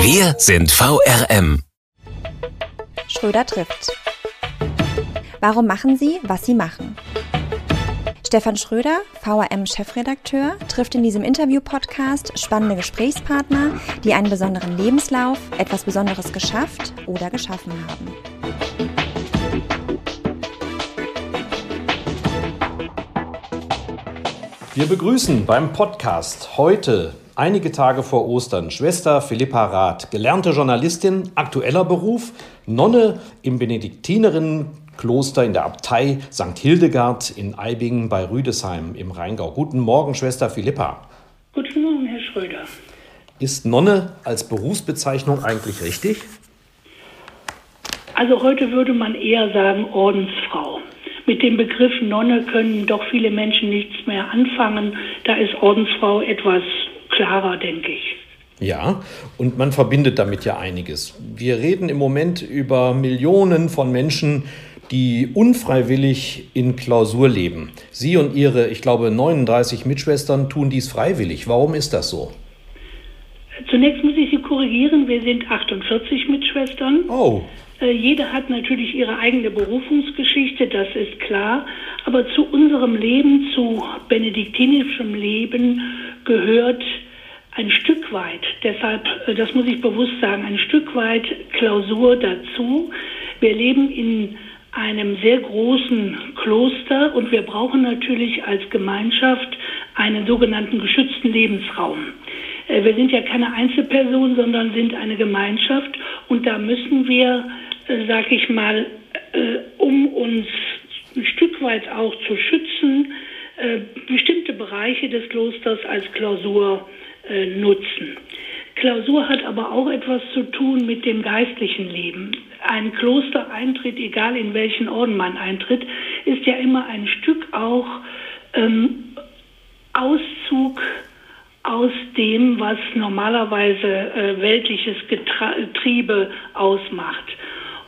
Wir sind VRM. Schröder trifft. Warum machen Sie, was Sie machen? Stefan Schröder, VRM-Chefredakteur, trifft in diesem Interview-Podcast spannende Gesprächspartner, die einen besonderen Lebenslauf, etwas Besonderes geschafft oder geschaffen haben. Wir begrüßen beim Podcast heute einige Tage vor Ostern Schwester Philippa Rath, gelernte Journalistin, aktueller Beruf, Nonne im Benediktinerinnenkloster in der Abtei St. Hildegard in Eibingen bei Rüdesheim im Rheingau. Guten Morgen, Schwester Philippa. Guten Morgen, Herr Schröder. Ist Nonne als Berufsbezeichnung eigentlich richtig? Also heute würde man eher sagen Ordensfrau. Mit dem Begriff Nonne können doch viele Menschen nichts mehr anfangen. Da ist Ordensfrau etwas klarer, denke ich. Ja, und man verbindet damit ja einiges. Wir reden im Moment über Millionen von Menschen, die unfreiwillig in Klausur leben. Sie und Ihre, ich glaube, 39 Mitschwestern tun dies freiwillig. Warum ist das so? Zunächst muss ich Sie korrigieren, wir sind 48 Mitschwestern. Oh. Äh, jede hat natürlich ihre eigene Berufungsgeschichte, das ist klar. Aber zu unserem Leben, zu benediktinischem Leben gehört ein Stück weit, deshalb, äh, das muss ich bewusst sagen, ein Stück weit Klausur dazu. Wir leben in einem sehr großen Kloster und wir brauchen natürlich als Gemeinschaft einen sogenannten geschützten Lebensraum. Äh, wir sind ja keine Einzelperson, sondern sind eine Gemeinschaft und da müssen wir, äh, sag ich mal, um uns ein Stück weit auch zu schützen, bestimmte Bereiche des Klosters als Klausur äh, nutzen. Klausur hat aber auch etwas zu tun mit dem geistlichen Leben. Ein Klostereintritt, egal in welchen Orden man eintritt, ist ja immer ein Stück auch ähm, Auszug aus dem, was normalerweise äh, weltliches Getriebe ausmacht.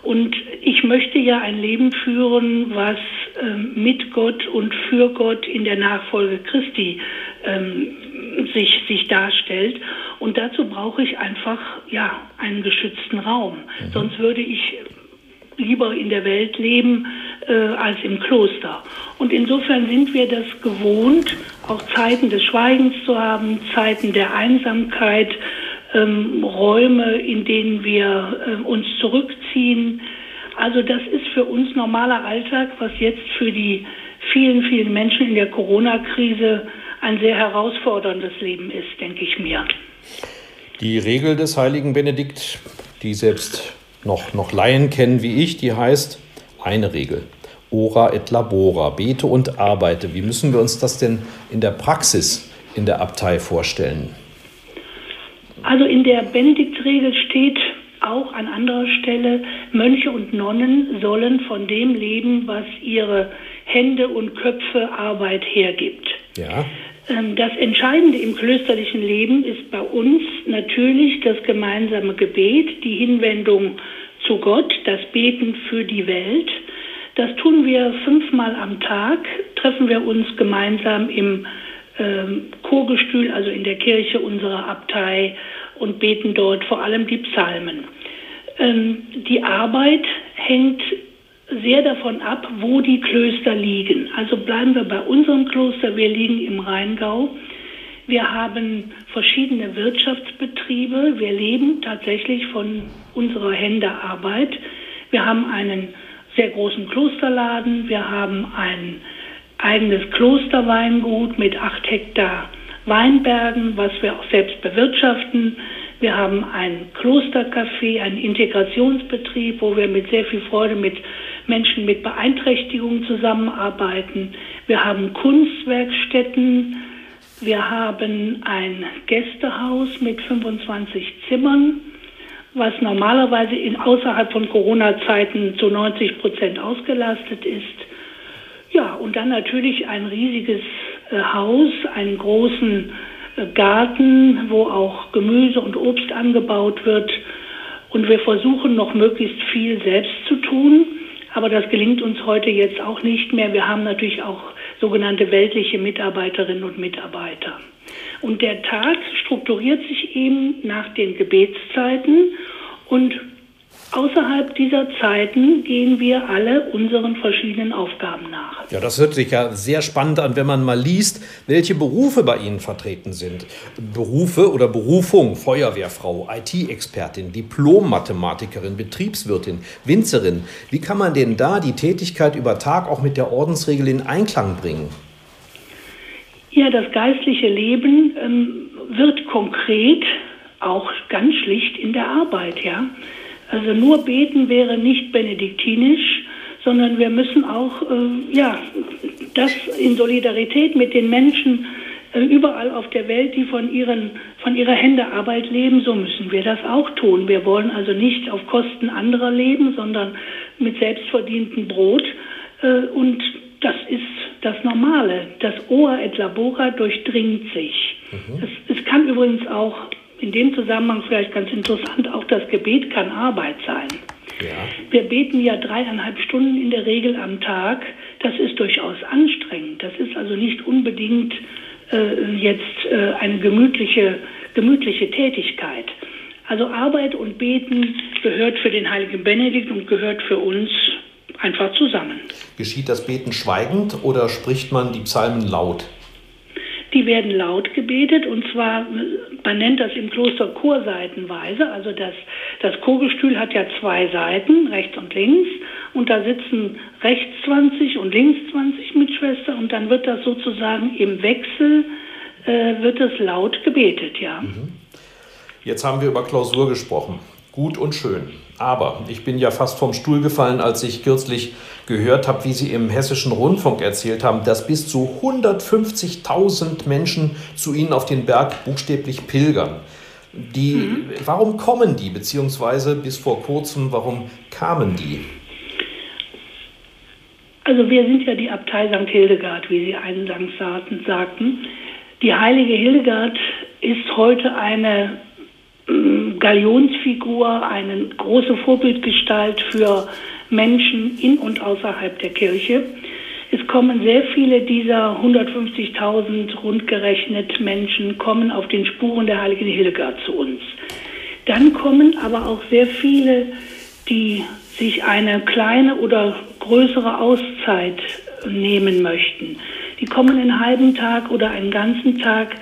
Und ich möchte ja ein Leben führen, was ähm, mit Gott und für Gott in der Nachfolge Christi ähm, sich, sich darstellt. Und dazu brauche ich einfach ja, einen geschützten Raum. Mhm. Sonst würde ich lieber in der Welt leben äh, als im Kloster. Und insofern sind wir das gewohnt, auch Zeiten des Schweigens zu haben, Zeiten der Einsamkeit, ähm, Räume, in denen wir äh, uns zurückziehen. Also das ist für uns normaler Alltag, was jetzt für die vielen, vielen Menschen in der Corona-Krise ein sehr herausforderndes Leben ist, denke ich mir. Die Regel des heiligen Benedikt, die selbst noch, noch Laien kennen wie ich, die heißt eine Regel. Ora et labora, bete und arbeite. Wie müssen wir uns das denn in der Praxis in der Abtei vorstellen? Also in der Benediktsregel steht auch an anderer Stelle, Mönche und Nonnen sollen von dem leben, was ihre Hände und Köpfe Arbeit hergibt. Ja. Ähm, das Entscheidende im klösterlichen Leben ist bei uns natürlich das gemeinsame Gebet, die Hinwendung zu Gott, das Beten für die Welt. Das tun wir fünfmal am Tag, treffen wir uns gemeinsam im Chorgestühl, also in der Kirche unserer Abtei und beten dort vor allem die Psalmen. Ähm, die Arbeit hängt sehr davon ab, wo die Klöster liegen. Also bleiben wir bei unserem Kloster. Wir liegen im Rheingau. Wir haben verschiedene Wirtschaftsbetriebe. Wir leben tatsächlich von unserer Händearbeit. Wir haben einen sehr großen Klosterladen. Wir haben ein eigenes Klosterweingut mit acht Hektar Weinbergen, was wir auch selbst bewirtschaften. Wir haben ein Klostercafé, einen Integrationsbetrieb, wo wir mit sehr viel Freude mit Menschen mit Beeinträchtigungen zusammenarbeiten. Wir haben Kunstwerkstätten. Wir haben ein Gästehaus mit 25 Zimmern, was normalerweise in, außerhalb von Corona-Zeiten zu 90 Prozent ausgelastet ist. Ja, und dann natürlich ein riesiges äh, Haus, einen großen äh, Garten, wo auch Gemüse und Obst angebaut wird. Und wir versuchen noch möglichst viel selbst zu tun. Aber das gelingt uns heute jetzt auch nicht mehr. Wir haben natürlich auch sogenannte weltliche Mitarbeiterinnen und Mitarbeiter. Und der Tag strukturiert sich eben nach den Gebetszeiten und Außerhalb dieser Zeiten gehen wir alle unseren verschiedenen Aufgaben nach. Ja, das hört sich ja sehr spannend an, wenn man mal liest, welche Berufe bei Ihnen vertreten sind. Berufe oder Berufung, Feuerwehrfrau, IT-Expertin, Diplom-Mathematikerin, Betriebswirtin, Winzerin. Wie kann man denn da die Tätigkeit über Tag auch mit der Ordensregel in Einklang bringen? Ja, das geistliche Leben ähm, wird konkret auch ganz schlicht in der Arbeit, ja. Also nur beten wäre nicht benediktinisch, sondern wir müssen auch äh, ja, das in Solidarität mit den Menschen äh, überall auf der Welt, die von, ihren, von ihrer Hände Arbeit leben, so müssen wir das auch tun. Wir wollen also nicht auf Kosten anderer leben, sondern mit selbstverdientem Brot. Äh, und das ist das Normale. Das Ohr et labora durchdringt sich. Mhm. Es, es kann übrigens auch in dem Zusammenhang vielleicht ganz interessant, auch das Gebet kann Arbeit sein. Ja. Wir beten ja dreieinhalb Stunden in der Regel am Tag. Das ist durchaus anstrengend. Das ist also nicht unbedingt äh, jetzt äh, eine gemütliche, gemütliche Tätigkeit. Also Arbeit und Beten gehört für den heiligen Benedikt und gehört für uns einfach zusammen. Geschieht das Beten schweigend oder spricht man die Psalmen laut? Die werden laut gebetet und zwar, man nennt das im Kloster Chorseitenweise. Also das, das Chorgestühl hat ja zwei Seiten, rechts und links. Und da sitzen rechts 20 und links 20 Mitschwestern und dann wird das sozusagen im Wechsel, äh, wird es laut gebetet, ja. Mhm. Jetzt haben wir über Klausur gesprochen. Gut und schön. Aber ich bin ja fast vom Stuhl gefallen, als ich kürzlich gehört habe, wie Sie im hessischen Rundfunk erzählt haben, dass bis zu 150.000 Menschen zu Ihnen auf den Berg buchstäblich pilgern. Die, mhm. Warum kommen die, beziehungsweise bis vor kurzem, warum kamen die? Also wir sind ja die Abtei St. Hildegard, wie Sie eingangs sagten. Die heilige Hildegard ist heute eine Galionsfigur, eine große Vorbildgestalt für Menschen in und außerhalb der Kirche. Es kommen sehr viele dieser 150.000 rundgerechnet Menschen kommen auf den Spuren der heiligen Hildegard zu uns. Dann kommen aber auch sehr viele, die sich eine kleine oder größere Auszeit nehmen möchten. Die kommen einen halben Tag oder einen ganzen Tag,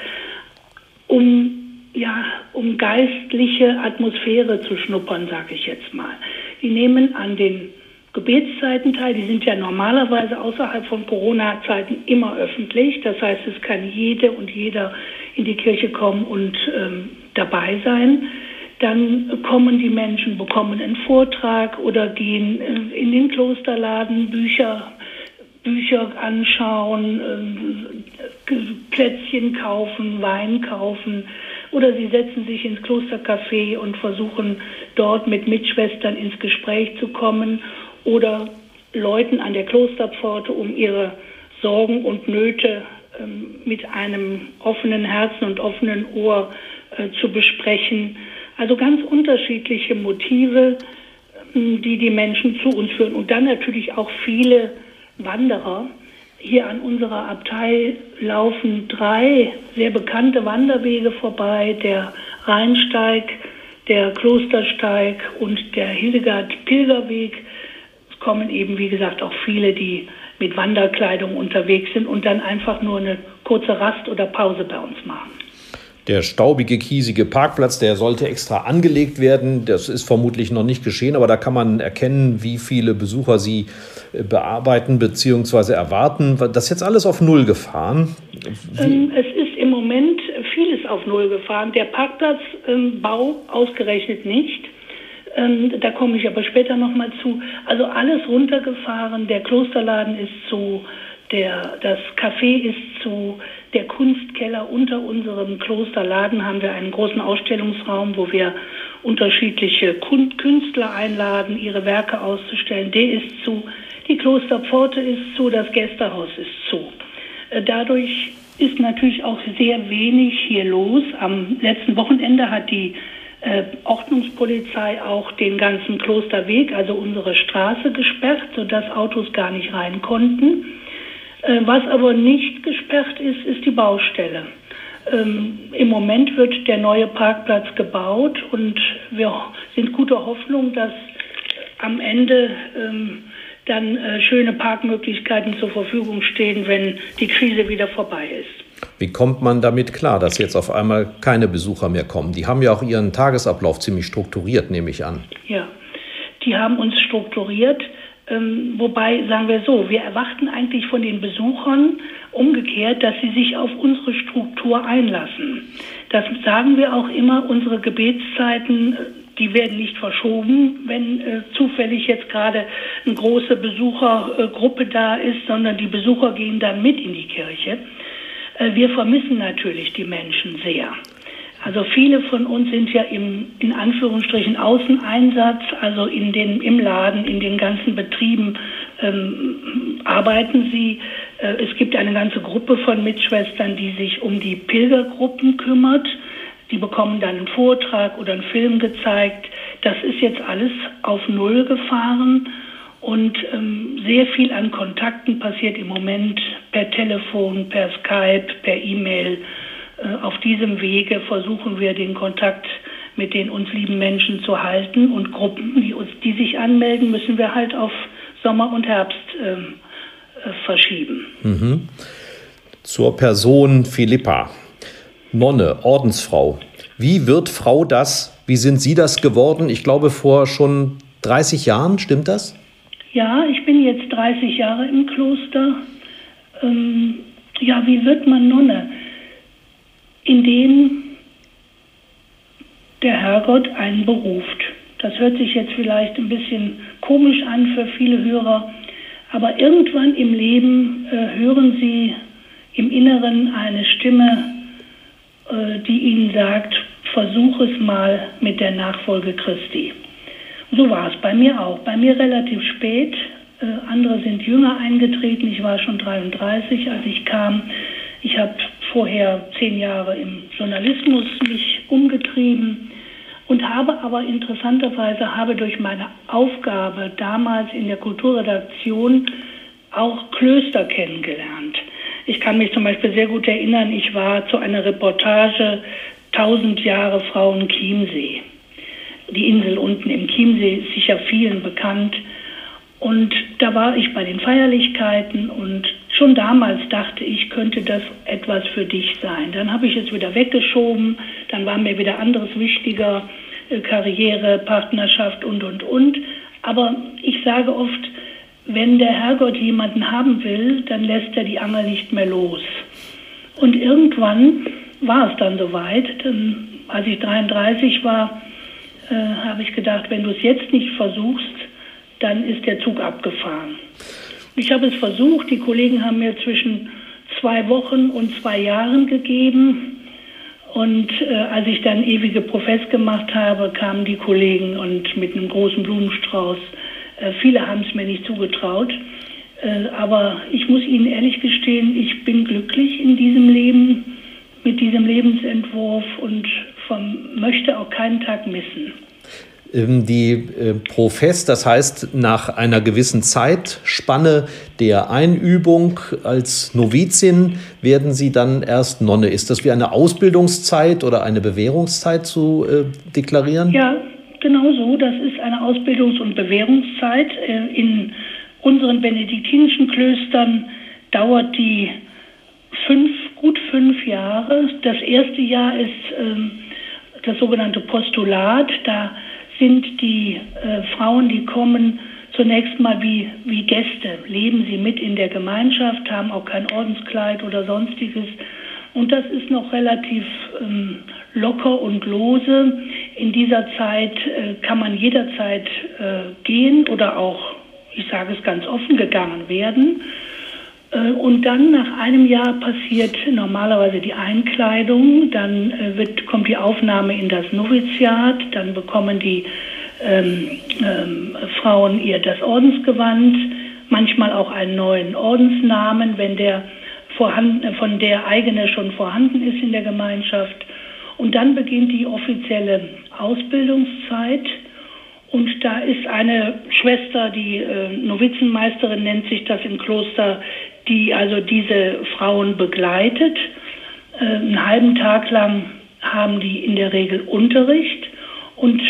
um ja, um geistliche Atmosphäre zu schnuppern, sage ich jetzt mal. Die nehmen an den Gebetszeiten teil, die sind ja normalerweise außerhalb von Corona-Zeiten immer öffentlich. Das heißt, es kann jede und jeder in die Kirche kommen und ähm, dabei sein. Dann kommen die Menschen, bekommen einen Vortrag oder gehen äh, in den Klosterladen, Bücher, Bücher anschauen, äh, Plätzchen kaufen, Wein kaufen oder sie setzen sich ins Klostercafé und versuchen dort mit Mitschwestern ins Gespräch zu kommen oder läuten an der Klosterpforte, um ihre Sorgen und Nöte ähm, mit einem offenen Herzen und offenen Ohr äh, zu besprechen. Also ganz unterschiedliche Motive, ähm, die die Menschen zu uns führen. Und dann natürlich auch viele Wanderer, hier an unserer Abtei laufen drei sehr bekannte Wanderwege vorbei, der Rheinsteig, der Klostersteig und der Hildegard-Pilgerweg. Es kommen eben, wie gesagt, auch viele, die mit Wanderkleidung unterwegs sind und dann einfach nur eine kurze Rast oder Pause bei uns machen. Der staubige, kiesige Parkplatz, der sollte extra angelegt werden. Das ist vermutlich noch nicht geschehen, aber da kann man erkennen, wie viele Besucher Sie bearbeiten bzw. erwarten. Das ist jetzt alles auf Null gefahren. Ähm, es ist im Moment vieles auf Null gefahren. Der Parkplatzbau ausgerechnet nicht. Ähm, da komme ich aber später nochmal zu. Also alles runtergefahren. Der Klosterladen ist zu, der, das Café ist zu, der Kunstkeller unter unserem Klosterladen haben wir einen großen Ausstellungsraum, wo wir unterschiedliche Künstler einladen, ihre Werke auszustellen. Der ist zu. Die Klosterpforte ist zu, das Gästehaus ist zu. Äh, dadurch ist natürlich auch sehr wenig hier los. Am letzten Wochenende hat die äh, Ordnungspolizei auch den ganzen Klosterweg, also unsere Straße gesperrt, sodass Autos gar nicht rein konnten. Äh, was aber nicht gesperrt ist, ist die Baustelle. Ähm, Im Moment wird der neue Parkplatz gebaut und wir sind guter Hoffnung, dass am Ende ähm, dann äh, schöne Parkmöglichkeiten zur Verfügung stehen, wenn die Krise wieder vorbei ist. Wie kommt man damit klar, dass jetzt auf einmal keine Besucher mehr kommen? Die haben ja auch ihren Tagesablauf ziemlich strukturiert, nehme ich an. Ja, die haben uns strukturiert. Ähm, wobei, sagen wir so, wir erwarten eigentlich von den Besuchern umgekehrt, dass sie sich auf unsere Struktur einlassen. Das sagen wir auch immer, unsere Gebetszeiten, die werden nicht verschoben, wenn äh, zufällig jetzt gerade eine große Besuchergruppe da ist, sondern die Besucher gehen dann mit in die Kirche. Äh, wir vermissen natürlich die Menschen sehr. Also viele von uns sind ja im, in Anführungsstrichen, Außeneinsatz, also in den, im Laden, in den ganzen Betrieben ähm, arbeiten sie. Äh, es gibt eine ganze Gruppe von Mitschwestern, die sich um die Pilgergruppen kümmert. Die bekommen dann einen Vortrag oder einen Film gezeigt. Das ist jetzt alles auf Null gefahren. Und ähm, sehr viel an Kontakten passiert im Moment per Telefon, per Skype, per E-Mail. Äh, auf diesem Wege versuchen wir den Kontakt mit den uns lieben Menschen zu halten. Und Gruppen, die, uns, die sich anmelden, müssen wir halt auf Sommer und Herbst äh, äh, verschieben. Mhm. Zur Person Philippa. Nonne, Ordensfrau. Wie wird Frau das? Wie sind Sie das geworden? Ich glaube vor schon 30 Jahren, stimmt das? Ja, ich bin jetzt 30 Jahre im Kloster. Ähm, ja, wie wird man Nonne? Indem der Herrgott einen beruft. Das hört sich jetzt vielleicht ein bisschen komisch an für viele Hörer, aber irgendwann im Leben äh, hören Sie im Inneren eine Stimme, die Ihnen sagt, versuch es mal mit der Nachfolge Christi. So war es bei mir auch. Bei mir relativ spät. Äh, andere sind jünger eingetreten. Ich war schon 33, als ich kam. Ich habe vorher zehn Jahre im Journalismus mich umgetrieben und habe aber interessanterweise habe durch meine Aufgabe damals in der Kulturredaktion auch Klöster kennengelernt. Ich kann mich zum Beispiel sehr gut erinnern, ich war zu einer Reportage 1000 Jahre Frauen Chiemsee. Die Insel unten im Chiemsee ist sicher vielen bekannt. Und da war ich bei den Feierlichkeiten und schon damals dachte ich, könnte das etwas für dich sein. Dann habe ich es wieder weggeschoben, dann war mir wieder anderes wichtiger, äh, Karriere, Partnerschaft und, und, und. Aber ich sage oft, wenn der Herrgott jemanden haben will, dann lässt er die Angel nicht mehr los. Und irgendwann war es dann soweit. Dann, als ich 33 war, äh, habe ich gedacht, wenn du es jetzt nicht versuchst, dann ist der Zug abgefahren. Ich habe es versucht, die Kollegen haben mir zwischen zwei Wochen und zwei Jahren gegeben. Und äh, als ich dann ewige Profess gemacht habe, kamen die Kollegen und mit einem großen Blumenstrauß. Äh, viele haben es mir nicht zugetraut. Äh, aber ich muss Ihnen ehrlich gestehen, ich bin glücklich in diesem Leben, mit diesem Lebensentwurf und vom, möchte auch keinen Tag missen. Ähm, die äh, Profess, das heißt, nach einer gewissen Zeitspanne der Einübung als Novizin werden Sie dann erst Nonne. Ist das wie eine Ausbildungszeit oder eine Bewährungszeit zu äh, deklarieren? Ja, genau so. Das ist eine Ausbildungs- und Bewährungszeit. Äh, in unseren benediktinischen Klöstern dauert die fünf, gut fünf Jahre. Das erste Jahr ist ähm, das sogenannte Postulat. Da sind die äh, Frauen, die kommen, zunächst mal wie, wie Gäste, leben sie mit in der Gemeinschaft, haben auch kein Ordenskleid oder sonstiges. Und das ist noch relativ ähm, locker und lose. In dieser Zeit äh, kann man jederzeit äh, gehen oder auch, ich sage es ganz offen, gegangen werden. Äh, und dann nach einem Jahr passiert normalerweise die Einkleidung, dann äh, wird, kommt die Aufnahme in das Noviziat, dann bekommen die ähm, ähm, Frauen ihr das Ordensgewand, manchmal auch einen neuen Ordensnamen, wenn der vorhanden, von der eigene schon vorhanden ist in der Gemeinschaft. Und dann beginnt die offizielle Ausbildungszeit. Und da ist eine Schwester, die äh, Novizenmeisterin nennt sich das im Kloster, die also diese Frauen begleitet. Äh, einen halben Tag lang haben die in der Regel Unterricht und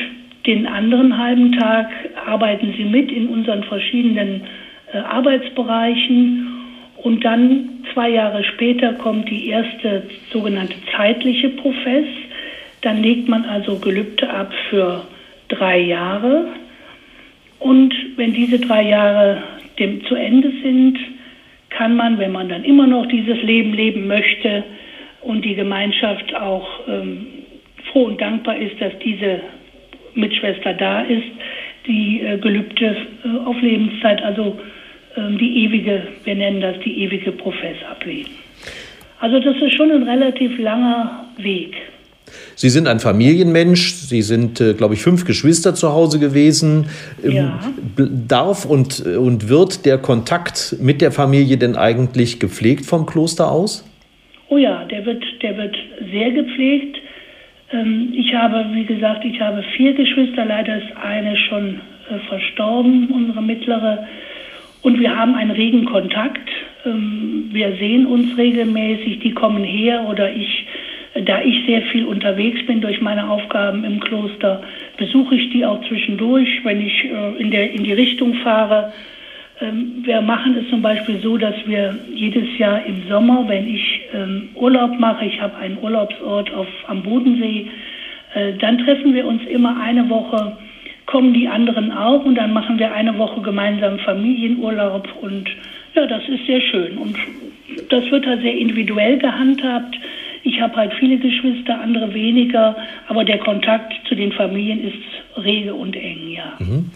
den anderen halben Tag arbeiten sie mit in unseren verschiedenen äh, Arbeitsbereichen. Und dann zwei Jahre später kommt die erste sogenannte zeitliche Profess. Dann legt man also Gelübde ab für drei Jahre. Und wenn diese drei Jahre dem zu Ende sind, kann man, wenn man dann immer noch dieses Leben leben möchte und die Gemeinschaft auch ähm, froh und dankbar ist, dass diese Mitschwester da ist, die äh, Gelübde äh, auf Lebenszeit, also die ewige, wir nennen das die ewige Profess ablegen. Also das ist schon ein relativ langer Weg. Sie sind ein Familienmensch. Sie sind, äh, glaube ich, fünf Geschwister zu Hause gewesen. Ähm, ja. Darf und, äh, und wird der Kontakt mit der Familie denn eigentlich gepflegt vom Kloster aus? Oh ja, der wird, der wird sehr gepflegt. Ähm, ich habe, wie gesagt, ich habe vier Geschwister. Leider ist eine schon äh, verstorben, unsere mittlere. Und wir haben einen regen Kontakt. Ähm, wir sehen uns regelmäßig. Die kommen her oder ich da ich sehr viel unterwegs bin durch meine Aufgaben im Kloster, besuche ich die auch zwischendurch, wenn ich äh, in, der, in die Richtung fahre. Ähm, wir machen es zum Beispiel so, dass wir jedes Jahr im Sommer, wenn ich ähm, Urlaub mache, ich habe einen Urlaubsort auf, am Bodensee, äh, dann treffen wir uns immer eine Woche, kommen die anderen auch und dann machen wir eine Woche gemeinsam Familienurlaub und ja, das ist sehr schön und das wird halt sehr individuell gehandhabt. Ich habe halt viele Geschwister, andere weniger, aber der Kontakt zu den Familien ist rege und eng, ja. Mhm.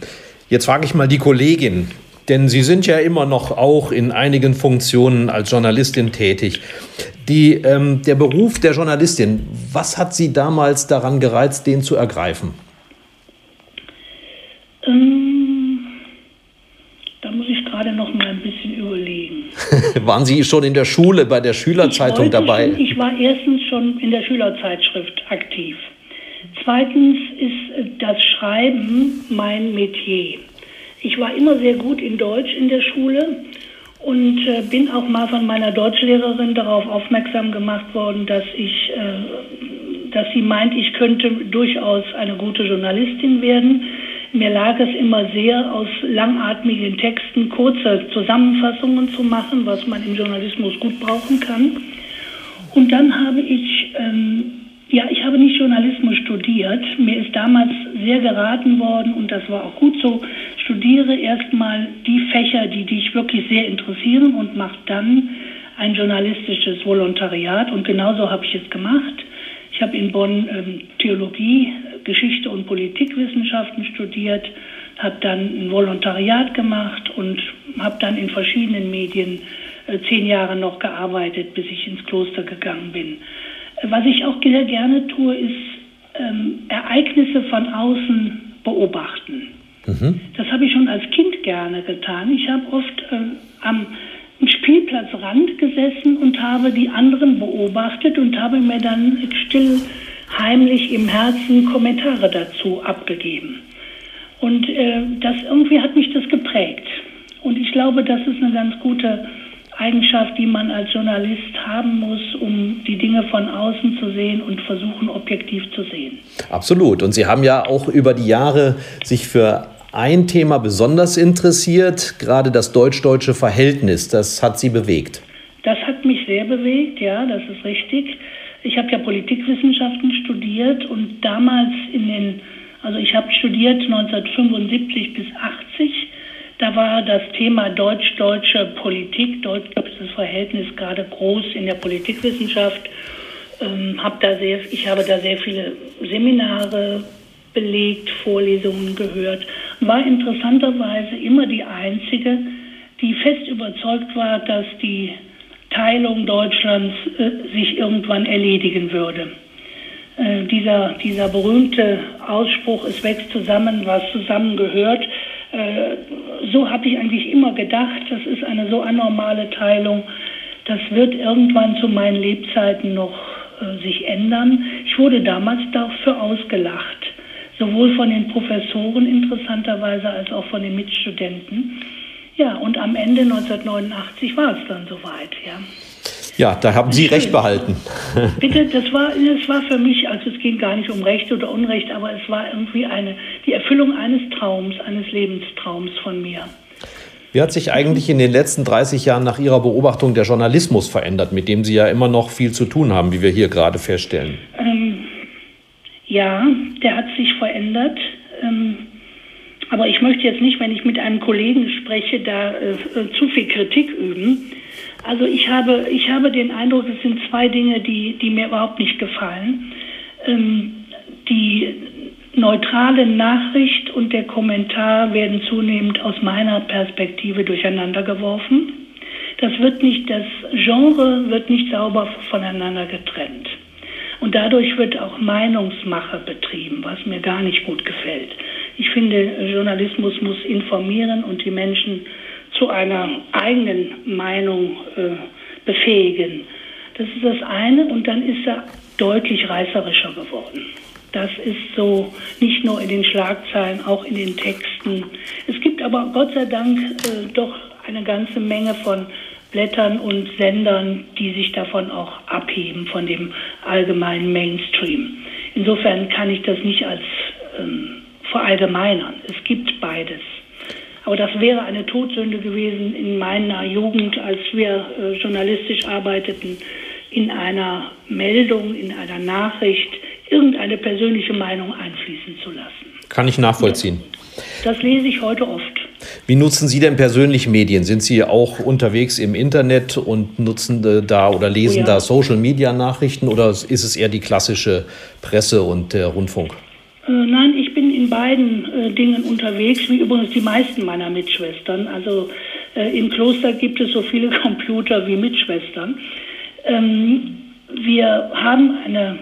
Jetzt frage ich mal die Kollegin, denn Sie sind ja immer noch auch in einigen Funktionen als Journalistin tätig. Die, ähm, der Beruf der Journalistin, was hat Sie damals daran gereizt, den zu ergreifen? Ähm, da muss ich gerade noch mal ein bisschen überlegen. Waren Sie schon in der Schule bei der Schülerzeitung ich dabei? Schon, ich war erstens schon in der Schülerzeitschrift aktiv. Zweitens ist das Schreiben mein Metier. Ich war immer sehr gut in Deutsch in der Schule und äh, bin auch mal von meiner Deutschlehrerin darauf aufmerksam gemacht worden, dass ich, äh, dass sie meint, ich könnte durchaus eine gute Journalistin werden. Mir lag es immer sehr, aus langatmigen Texten kurze Zusammenfassungen zu machen, was man im Journalismus gut brauchen kann. Und dann habe ich, ähm, ja, ich habe nicht Journalismus studiert. Mir ist damals sehr geraten worden und das war auch gut so. Studiere erstmal die Fächer, die dich wirklich sehr interessieren und mach dann ein journalistisches Volontariat. Und genauso habe ich es gemacht. Ich habe in Bonn ähm, Theologie Geschichte und Politikwissenschaften studiert, habe dann ein Volontariat gemacht und habe dann in verschiedenen Medien äh, zehn Jahre noch gearbeitet, bis ich ins Kloster gegangen bin. Was ich auch sehr gerne tue, ist ähm, Ereignisse von außen beobachten. Mhm. Das habe ich schon als Kind gerne getan. Ich habe oft äh, am Spielplatzrand gesessen und habe die anderen beobachtet und habe mir dann still heimlich im Herzen Kommentare dazu abgegeben. Und äh, das irgendwie hat mich das geprägt. Und ich glaube, das ist eine ganz gute Eigenschaft, die man als Journalist haben muss, um die Dinge von außen zu sehen und versuchen, objektiv zu sehen. Absolut. Und Sie haben ja auch über die Jahre sich für ein Thema besonders interessiert, gerade das deutsch-deutsche Verhältnis. Das hat Sie bewegt. Das hat mich sehr bewegt, ja, das ist richtig. Ich habe ja Politikwissenschaften studiert und damals in den, also ich habe studiert 1975 bis 80. Da war das Thema deutsch-deutsche Politik, deutsch-deutsches Verhältnis gerade groß in der Politikwissenschaft. Ähm, hab da sehr, ich habe da sehr viele Seminare belegt, Vorlesungen gehört. War interessanterweise immer die einzige, die fest überzeugt war, dass die Teilung Deutschlands äh, sich irgendwann erledigen würde. Äh, dieser, dieser berühmte Ausspruch, es wächst zusammen, was zusammengehört, äh, so habe ich eigentlich immer gedacht, das ist eine so anormale Teilung, das wird irgendwann zu meinen Lebzeiten noch äh, sich ändern. Ich wurde damals dafür ausgelacht, sowohl von den Professoren interessanterweise als auch von den Mitstudenten. Ja, und am Ende 1989 war es dann soweit, ja. Ja, da haben Sie recht behalten. Bitte, das war, das war für mich, also es ging gar nicht um Recht oder Unrecht, aber es war irgendwie eine, die Erfüllung eines Traums, eines Lebenstraums von mir. Wie hat sich eigentlich in den letzten 30 Jahren nach Ihrer Beobachtung der Journalismus verändert, mit dem Sie ja immer noch viel zu tun haben, wie wir hier gerade feststellen? Ähm, ja, der hat sich verändert. Ähm, aber ich möchte jetzt nicht, wenn ich mit einem Kollegen spreche, da äh, äh zu viel Kritik üben. Also ich habe, ich habe den Eindruck, es sind zwei Dinge, die, die mir überhaupt nicht gefallen. Ähm, die neutrale Nachricht und der Kommentar werden zunehmend aus meiner Perspektive durcheinandergeworfen. Das wird nicht, das Genre wird nicht sauber voneinander getrennt. Und dadurch wird auch Meinungsmache betrieben, was mir gar nicht gut gefällt. Ich finde, Journalismus muss informieren und die Menschen zu einer eigenen Meinung äh, befähigen. Das ist das eine. Und dann ist er deutlich reißerischer geworden. Das ist so nicht nur in den Schlagzeilen, auch in den Texten. Es gibt aber Gott sei Dank äh, doch eine ganze Menge von Blättern und Sendern, die sich davon auch abheben, von dem allgemeinen Mainstream. Insofern kann ich das nicht als ähm, verallgemeinern. Es gibt beides. Aber das wäre eine Todsünde gewesen in meiner Jugend, als wir äh, journalistisch arbeiteten, in einer Meldung, in einer Nachricht irgendeine persönliche Meinung einfließen zu lassen. Kann ich nachvollziehen. Das lese ich heute oft. Wie nutzen Sie denn persönlich Medien? Sind Sie auch unterwegs im Internet und nutzen äh, da oder lesen oh ja. da Social-Media-Nachrichten oder ist es eher die klassische Presse und der Rundfunk? Äh, nein, ich bin in beiden äh, Dingen unterwegs, wie übrigens die meisten meiner Mitschwestern. Also äh, im Kloster gibt es so viele Computer wie Mitschwestern. Ähm, wir haben eine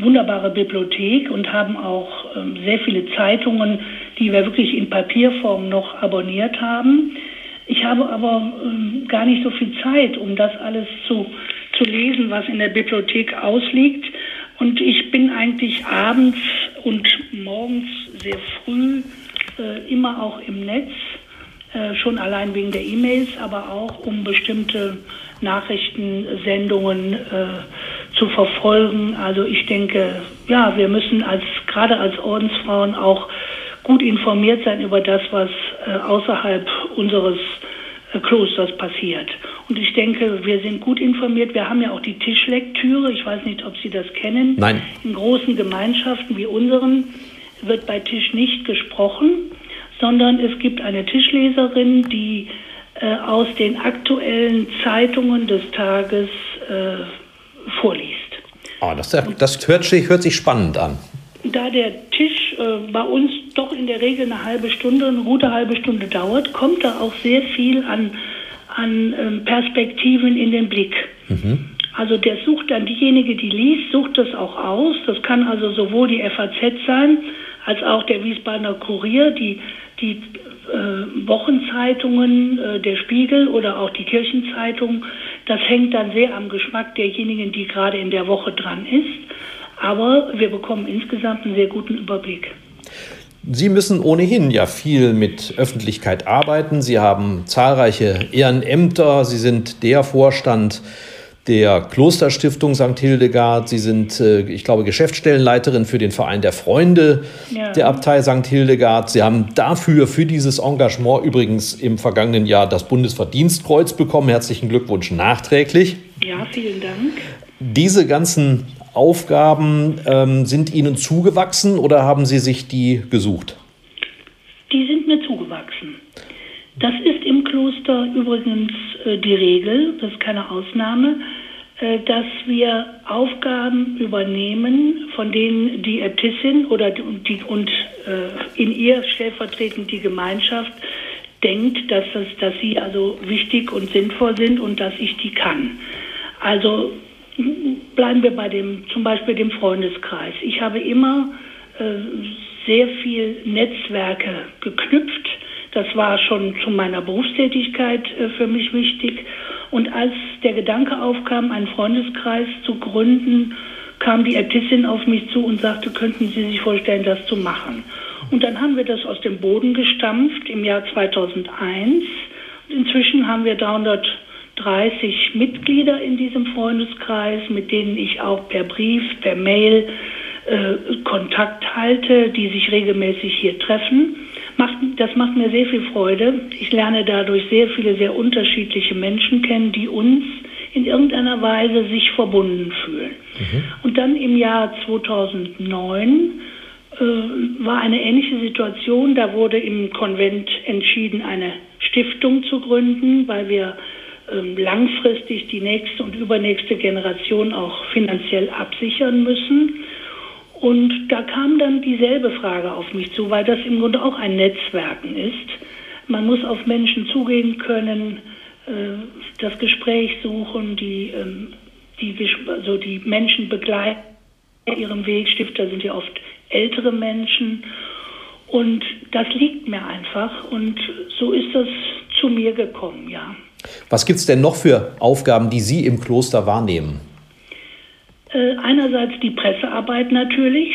wunderbare Bibliothek und haben auch ähm, sehr viele Zeitungen, die wir wirklich in Papierform noch abonniert haben. Ich habe aber ähm, gar nicht so viel Zeit, um das alles zu, zu lesen, was in der Bibliothek ausliegt. Und ich bin eigentlich abends und morgens sehr früh äh, immer auch im Netz, äh, schon allein wegen der E-Mails, aber auch um bestimmte Nachrichtensendungen äh, zu verfolgen. Also ich denke, ja, wir müssen als gerade als Ordensfrauen auch gut informiert sein über das, was äh, außerhalb unseres äh, Klosters passiert. Und ich denke, wir sind gut informiert. Wir haben ja auch die Tischlektüre. Ich weiß nicht, ob Sie das kennen. Nein. In großen Gemeinschaften wie unseren wird bei Tisch nicht gesprochen, sondern es gibt eine Tischleserin, die äh, aus den aktuellen Zeitungen des Tages äh, vorliest. Oh, das, das hört, hört, sich spannend an. Da der Tisch äh, bei uns doch in der Regel eine halbe Stunde, eine gute halbe Stunde dauert, kommt da auch sehr viel an an ähm, Perspektiven in den Blick. Mhm. Also der sucht dann diejenige, die liest, sucht das auch aus. Das kann also sowohl die FAZ sein, als auch der Wiesbadener Kurier, die, die äh, Wochenzeitungen, äh, der Spiegel oder auch die Kirchenzeitung. Das hängt dann sehr am Geschmack derjenigen, die gerade in der Woche dran ist. Aber wir bekommen insgesamt einen sehr guten Überblick. Sie müssen ohnehin ja viel mit Öffentlichkeit arbeiten. Sie haben zahlreiche Ehrenämter. Sie sind der Vorstand der Klosterstiftung St. Hildegard. Sie sind, äh, ich glaube, Geschäftsstellenleiterin für den Verein der Freunde ja. der Abtei St. Hildegard. Sie haben dafür, für dieses Engagement übrigens im vergangenen Jahr das Bundesverdienstkreuz bekommen. Herzlichen Glückwunsch nachträglich. Ja, vielen Dank. Diese ganzen Aufgaben ähm, sind Ihnen zugewachsen oder haben Sie sich die gesucht? Die sind mir zugewachsen. Das ist im Kloster übrigens äh, die Regel, das ist keine Ausnahme, äh, dass wir Aufgaben übernehmen, von denen die Äbtissin oder die, und äh, in ihr stellvertretend die Gemeinschaft denkt, dass, das, dass sie also wichtig und sinnvoll sind und dass ich die kann. Also bleiben wir bei dem, zum Beispiel dem Freundeskreis. Ich habe immer äh, sehr viel Netzwerke geknüpft. Das war schon zu meiner Berufstätigkeit äh, für mich wichtig. Und als der Gedanke aufkam, einen Freundeskreis zu gründen, kam die Äbtissin auf mich zu und sagte, könnten Sie sich vorstellen, das zu machen. Und dann haben wir das aus dem Boden gestampft im Jahr 2001. Und inzwischen haben wir 330 Mitglieder in diesem Freundeskreis, mit denen ich auch per Brief, per Mail äh, Kontakt halte, die sich regelmäßig hier treffen. Macht, das macht mir sehr viel Freude. Ich lerne dadurch sehr viele sehr unterschiedliche Menschen kennen, die uns in irgendeiner Weise sich verbunden fühlen. Mhm. Und dann im Jahr 2009 äh, war eine ähnliche Situation. Da wurde im Konvent entschieden, eine Stiftung zu gründen, weil wir langfristig die nächste und übernächste Generation auch finanziell absichern müssen. Und da kam dann dieselbe Frage auf mich zu, weil das im Grunde auch ein Netzwerken ist. Man muss auf Menschen zugehen können, äh, das Gespräch suchen, die, ähm, die, also die Menschen begleiten ihrem Weg. Stifter sind ja oft ältere Menschen. Und das liegt mir einfach. Und so ist das zu mir gekommen, ja. Was gibt es denn noch für Aufgaben, die Sie im Kloster wahrnehmen? Äh, einerseits die Pressearbeit natürlich,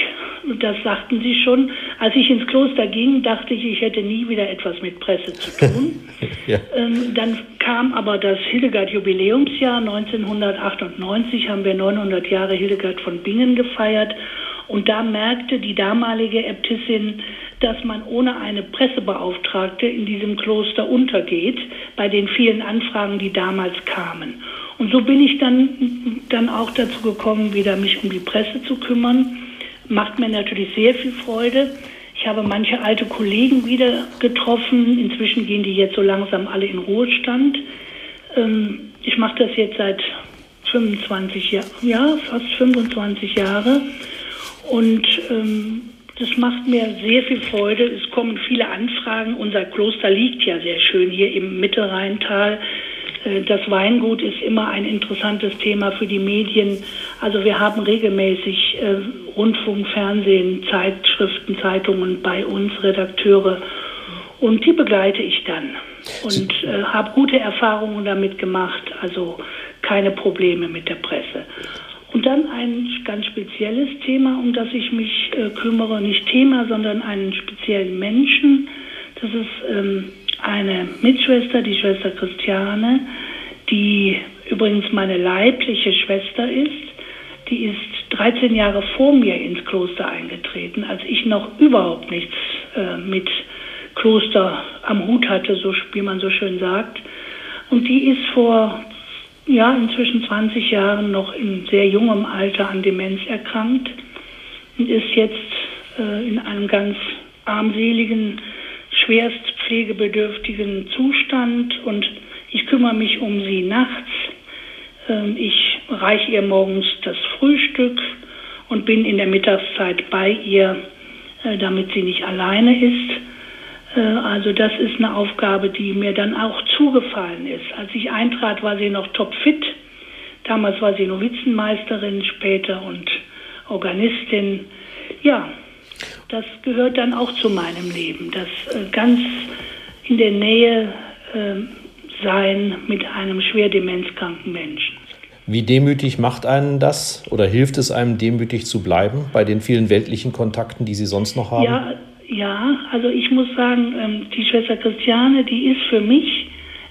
das sagten Sie schon. Als ich ins Kloster ging, dachte ich, ich hätte nie wieder etwas mit Presse zu tun. ja. ähm, dann kam aber das Hildegard-Jubiläumsjahr 1998, haben wir 900 Jahre Hildegard von Bingen gefeiert. Und da merkte die damalige Äbtissin, dass man ohne eine Pressebeauftragte in diesem Kloster untergeht, bei den vielen Anfragen, die damals kamen. Und so bin ich dann, dann auch dazu gekommen, wieder mich um die Presse zu kümmern. Macht mir natürlich sehr viel Freude. Ich habe manche alte Kollegen wieder getroffen. Inzwischen gehen die jetzt so langsam alle in Ruhestand. Ähm, ich mache das jetzt seit 25 Jahren, ja, fast 25 Jahre. Und ähm, das macht mir sehr viel Freude. Es kommen viele Anfragen. Unser Kloster liegt ja sehr schön hier im Mittelrheintal. Äh, das Weingut ist immer ein interessantes Thema für die Medien. Also wir haben regelmäßig äh, Rundfunk, Fernsehen, Zeitschriften, Zeitungen bei uns, Redakteure. Und die begleite ich dann und äh, habe gute Erfahrungen damit gemacht. Also keine Probleme mit der Presse. Und dann ein ganz spezielles Thema, um das ich mich äh, kümmere, nicht Thema, sondern einen speziellen Menschen. Das ist ähm, eine Mitschwester, die Schwester Christiane, die übrigens meine leibliche Schwester ist. Die ist 13 Jahre vor mir ins Kloster eingetreten, als ich noch überhaupt nichts äh, mit Kloster am Hut hatte, so wie man so schön sagt. Und die ist vor ja, inzwischen 20 Jahren noch in sehr jungem Alter an Demenz erkrankt und ist jetzt äh, in einem ganz armseligen, schwerst pflegebedürftigen Zustand und ich kümmere mich um sie nachts. Ähm, ich reiche ihr morgens das Frühstück und bin in der Mittagszeit bei ihr, äh, damit sie nicht alleine ist. Äh, also das ist eine Aufgabe, die mir dann auch zugefallen ist. Als ich eintrat, war sie noch topfit. Damals war sie Novizenmeisterin, später und Organistin. Ja, das gehört dann auch zu meinem Leben, das äh, ganz in der Nähe äh, sein mit einem schwer demenzkranken Menschen. Wie demütig macht einen das oder hilft es einem demütig zu bleiben bei den vielen weltlichen Kontakten, die Sie sonst noch haben? Ja, ja, also ich muss sagen, ähm, die Schwester Christiane, die ist für mich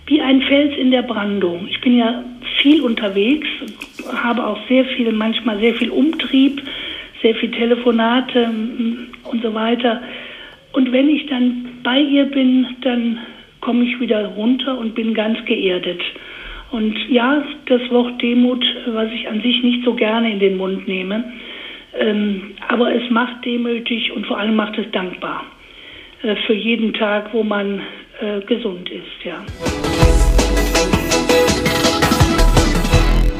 wie ein Fels in der Brandung. Ich bin ja viel unterwegs, habe auch sehr viel, manchmal sehr viel Umtrieb, sehr viel Telefonate und so weiter. Und wenn ich dann bei ihr bin, dann komme ich wieder runter und bin ganz geerdet. Und ja, das Wort Demut, was ich an sich nicht so gerne in den Mund nehme, ähm, aber es macht demütig und vor allem macht es dankbar äh, für jeden Tag, wo man äh, gesund ist. Ja.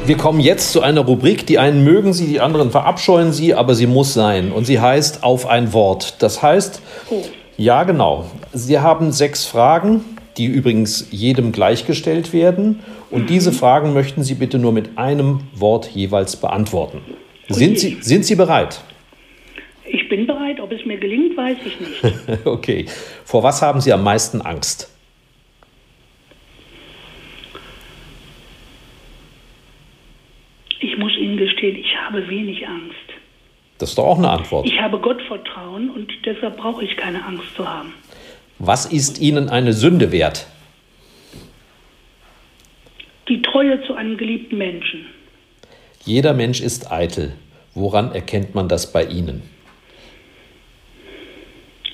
Wir kommen jetzt zu einer Rubrik, die einen mögen Sie, die anderen verabscheuen Sie, aber sie muss sein. Und sie heißt auf ein Wort. Das heißt, oh. ja genau, Sie haben sechs Fragen die übrigens jedem gleichgestellt werden. Und mhm. diese Fragen möchten Sie bitte nur mit einem Wort jeweils beantworten. Sind Sie, sind Sie bereit? Ich bin bereit. Ob es mir gelingt, weiß ich nicht. okay. Vor was haben Sie am meisten Angst? Ich muss Ihnen gestehen, ich habe wenig Angst. Das ist doch auch eine Antwort. Ich habe Gottvertrauen und deshalb brauche ich keine Angst zu haben. Was ist Ihnen eine Sünde wert? Die Treue zu einem geliebten Menschen. Jeder Mensch ist eitel. Woran erkennt man das bei Ihnen?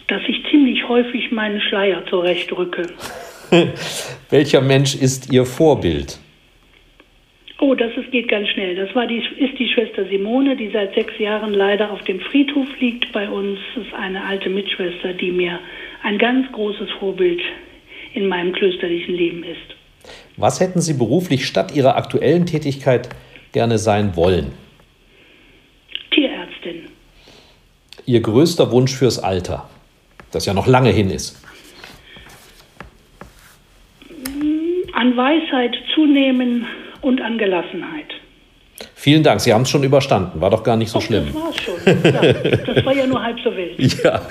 Dass ich ziemlich häufig meinen Schleier zurechtrücke. Welcher Mensch ist Ihr Vorbild? Oh, das ist, geht ganz schnell. Das war die, ist die Schwester Simone, die seit sechs Jahren leider auf dem Friedhof liegt bei uns. Das ist eine alte Mitschwester, die mir ein ganz großes Vorbild in meinem klösterlichen Leben ist. Was hätten Sie beruflich statt Ihrer aktuellen Tätigkeit gerne sein wollen? Tierärztin. Ihr größter Wunsch fürs Alter, das ja noch lange hin ist? An Weisheit zunehmen und an Gelassenheit. Vielen Dank, Sie haben es schon überstanden. War doch gar nicht so Och, schlimm. Das war schon. Ja, das war ja nur halb so wild. Ja,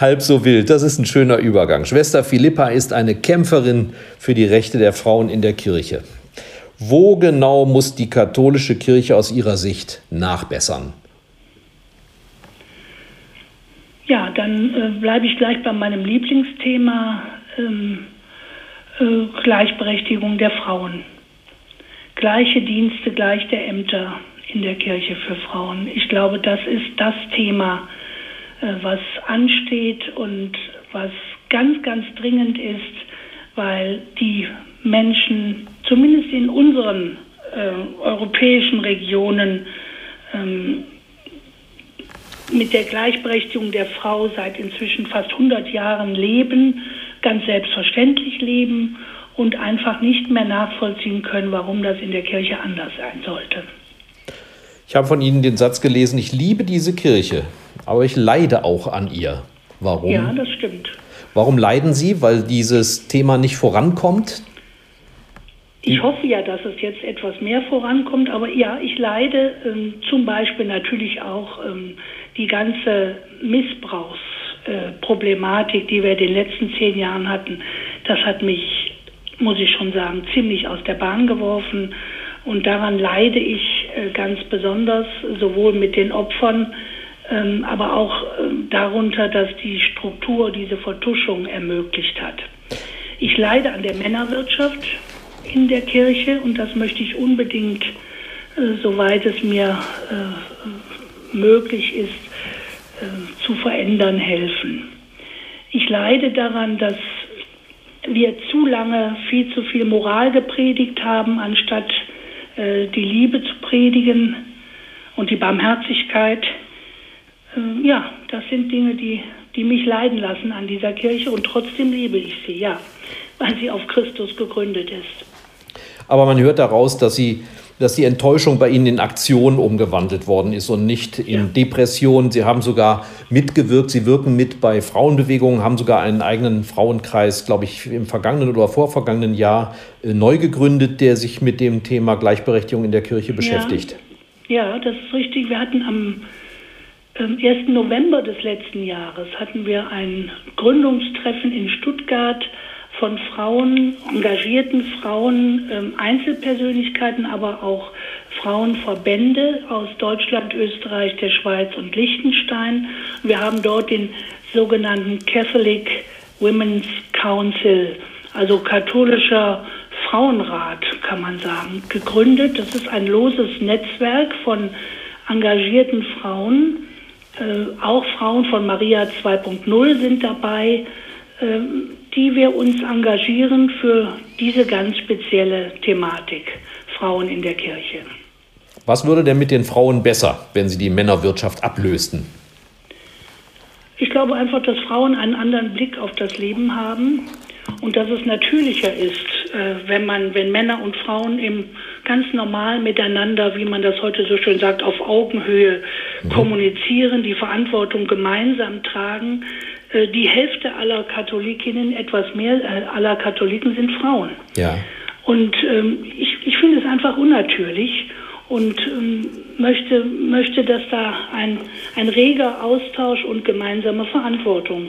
halb so wild. Das ist ein schöner Übergang. Schwester Philippa ist eine Kämpferin für die Rechte der Frauen in der Kirche. Wo genau muss die katholische Kirche aus Ihrer Sicht nachbessern? Ja, dann äh, bleibe ich gleich bei meinem Lieblingsthema ähm, äh, Gleichberechtigung der Frauen gleiche Dienste, gleiche Ämter in der Kirche für Frauen. Ich glaube, das ist das Thema, äh, was ansteht und was ganz, ganz dringend ist, weil die Menschen, zumindest in unseren äh, europäischen Regionen, ähm, mit der Gleichberechtigung der Frau seit inzwischen fast 100 Jahren leben, ganz selbstverständlich leben und einfach nicht mehr nachvollziehen können, warum das in der Kirche anders sein sollte. Ich habe von Ihnen den Satz gelesen, ich liebe diese Kirche, aber ich leide auch an ihr. Warum? Ja, das stimmt. Warum leiden Sie? Weil dieses Thema nicht vorankommt? Ich hoffe ja, dass es jetzt etwas mehr vorankommt, aber ja, ich leide ähm, zum Beispiel natürlich auch ähm, die ganze Missbrauchsproblematik, äh, die wir in den letzten zehn Jahren hatten. Das hat mich muss ich schon sagen, ziemlich aus der Bahn geworfen. Und daran leide ich äh, ganz besonders, sowohl mit den Opfern, ähm, aber auch ähm, darunter, dass die Struktur diese Vertuschung ermöglicht hat. Ich leide an der Männerwirtschaft in der Kirche und das möchte ich unbedingt, äh, soweit es mir äh, möglich ist, zu verändern helfen. Ich leide daran, dass wir zu lange viel zu viel Moral gepredigt haben, anstatt äh, die Liebe zu predigen und die Barmherzigkeit. Äh, ja, das sind Dinge, die, die mich leiden lassen an dieser Kirche und trotzdem liebe ich sie, ja, weil sie auf Christus gegründet ist. Aber man hört daraus, dass Sie dass die Enttäuschung bei Ihnen in Aktion umgewandelt worden ist und nicht in ja. Depression. Sie haben sogar mitgewirkt, Sie wirken mit bei Frauenbewegungen, haben sogar einen eigenen Frauenkreis, glaube ich, im vergangenen oder vorvergangenen Jahr äh, neu gegründet, der sich mit dem Thema Gleichberechtigung in der Kirche beschäftigt. Ja, ja das ist richtig. Wir hatten am 1. Ähm, November des letzten Jahres hatten wir ein Gründungstreffen in Stuttgart von Frauen, engagierten Frauen, ähm, Einzelpersönlichkeiten, aber auch Frauenverbände aus Deutschland, Österreich, der Schweiz und Liechtenstein. Wir haben dort den sogenannten Catholic Women's Council, also katholischer Frauenrat, kann man sagen, gegründet. Das ist ein loses Netzwerk von engagierten Frauen. Äh, auch Frauen von Maria 2.0 sind dabei. Ähm, die wir uns engagieren für diese ganz spezielle Thematik, Frauen in der Kirche. Was würde denn mit den Frauen besser, wenn sie die Männerwirtschaft ablösten? Ich glaube einfach, dass Frauen einen anderen Blick auf das Leben haben und dass es natürlicher ist, äh, wenn man, wenn Männer und Frauen eben ganz normal miteinander, wie man das heute so schön sagt, auf Augenhöhe mhm. kommunizieren, die Verantwortung gemeinsam tragen, die Hälfte aller Katholikinnen, etwas mehr äh, aller Katholiken sind Frauen. Ja. Und ähm, ich, ich finde es einfach unnatürlich und ähm, möchte, möchte, dass da ein, ein reger Austausch und gemeinsame Verantwortung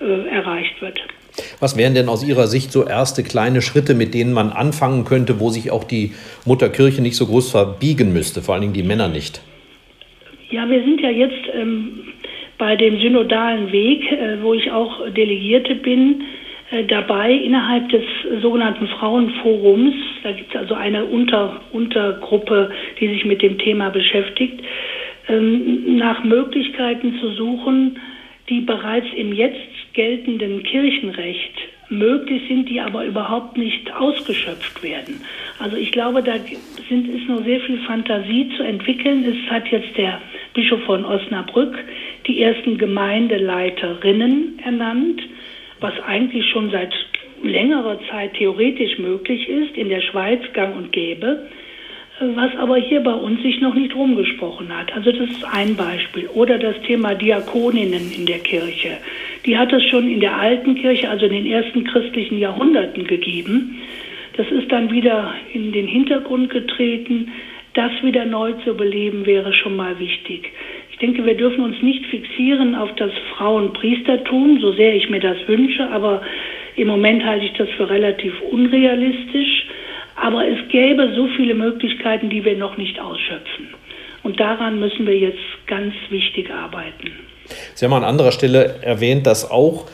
äh, erreicht wird. Was wären denn aus Ihrer Sicht so erste kleine Schritte, mit denen man anfangen könnte, wo sich auch die Mutterkirche nicht so groß verbiegen müsste, vor allen Dingen die Männer nicht? Ja, wir sind ja jetzt ähm, bei dem synodalen Weg, äh, wo ich auch Delegierte bin, äh, dabei innerhalb des sogenannten Frauenforums. Da gibt es also eine Unter Untergruppe, die sich mit dem Thema beschäftigt, ähm, nach Möglichkeiten zu suchen, die bereits im jetzt geltenden Kirchenrecht möglich sind, die aber überhaupt nicht ausgeschöpft werden. Also ich glaube, da sind, ist noch sehr viel Fantasie zu entwickeln. Es hat jetzt der Bischof von Osnabrück die ersten Gemeindeleiterinnen ernannt, was eigentlich schon seit längerer Zeit theoretisch möglich ist, in der Schweiz gang und gäbe was aber hier bei uns sich noch nicht rumgesprochen hat. Also das ist ein Beispiel. Oder das Thema Diakoninnen in der Kirche. Die hat es schon in der alten Kirche, also in den ersten christlichen Jahrhunderten gegeben. Das ist dann wieder in den Hintergrund getreten. Das wieder neu zu beleben wäre schon mal wichtig. Ich denke, wir dürfen uns nicht fixieren auf das Frauenpriestertum, so sehr ich mir das wünsche, aber im Moment halte ich das für relativ unrealistisch. Aber es gäbe so viele Möglichkeiten, die wir noch nicht ausschöpfen. Und daran müssen wir jetzt ganz wichtig arbeiten. Sie haben an anderer Stelle erwähnt, dass auch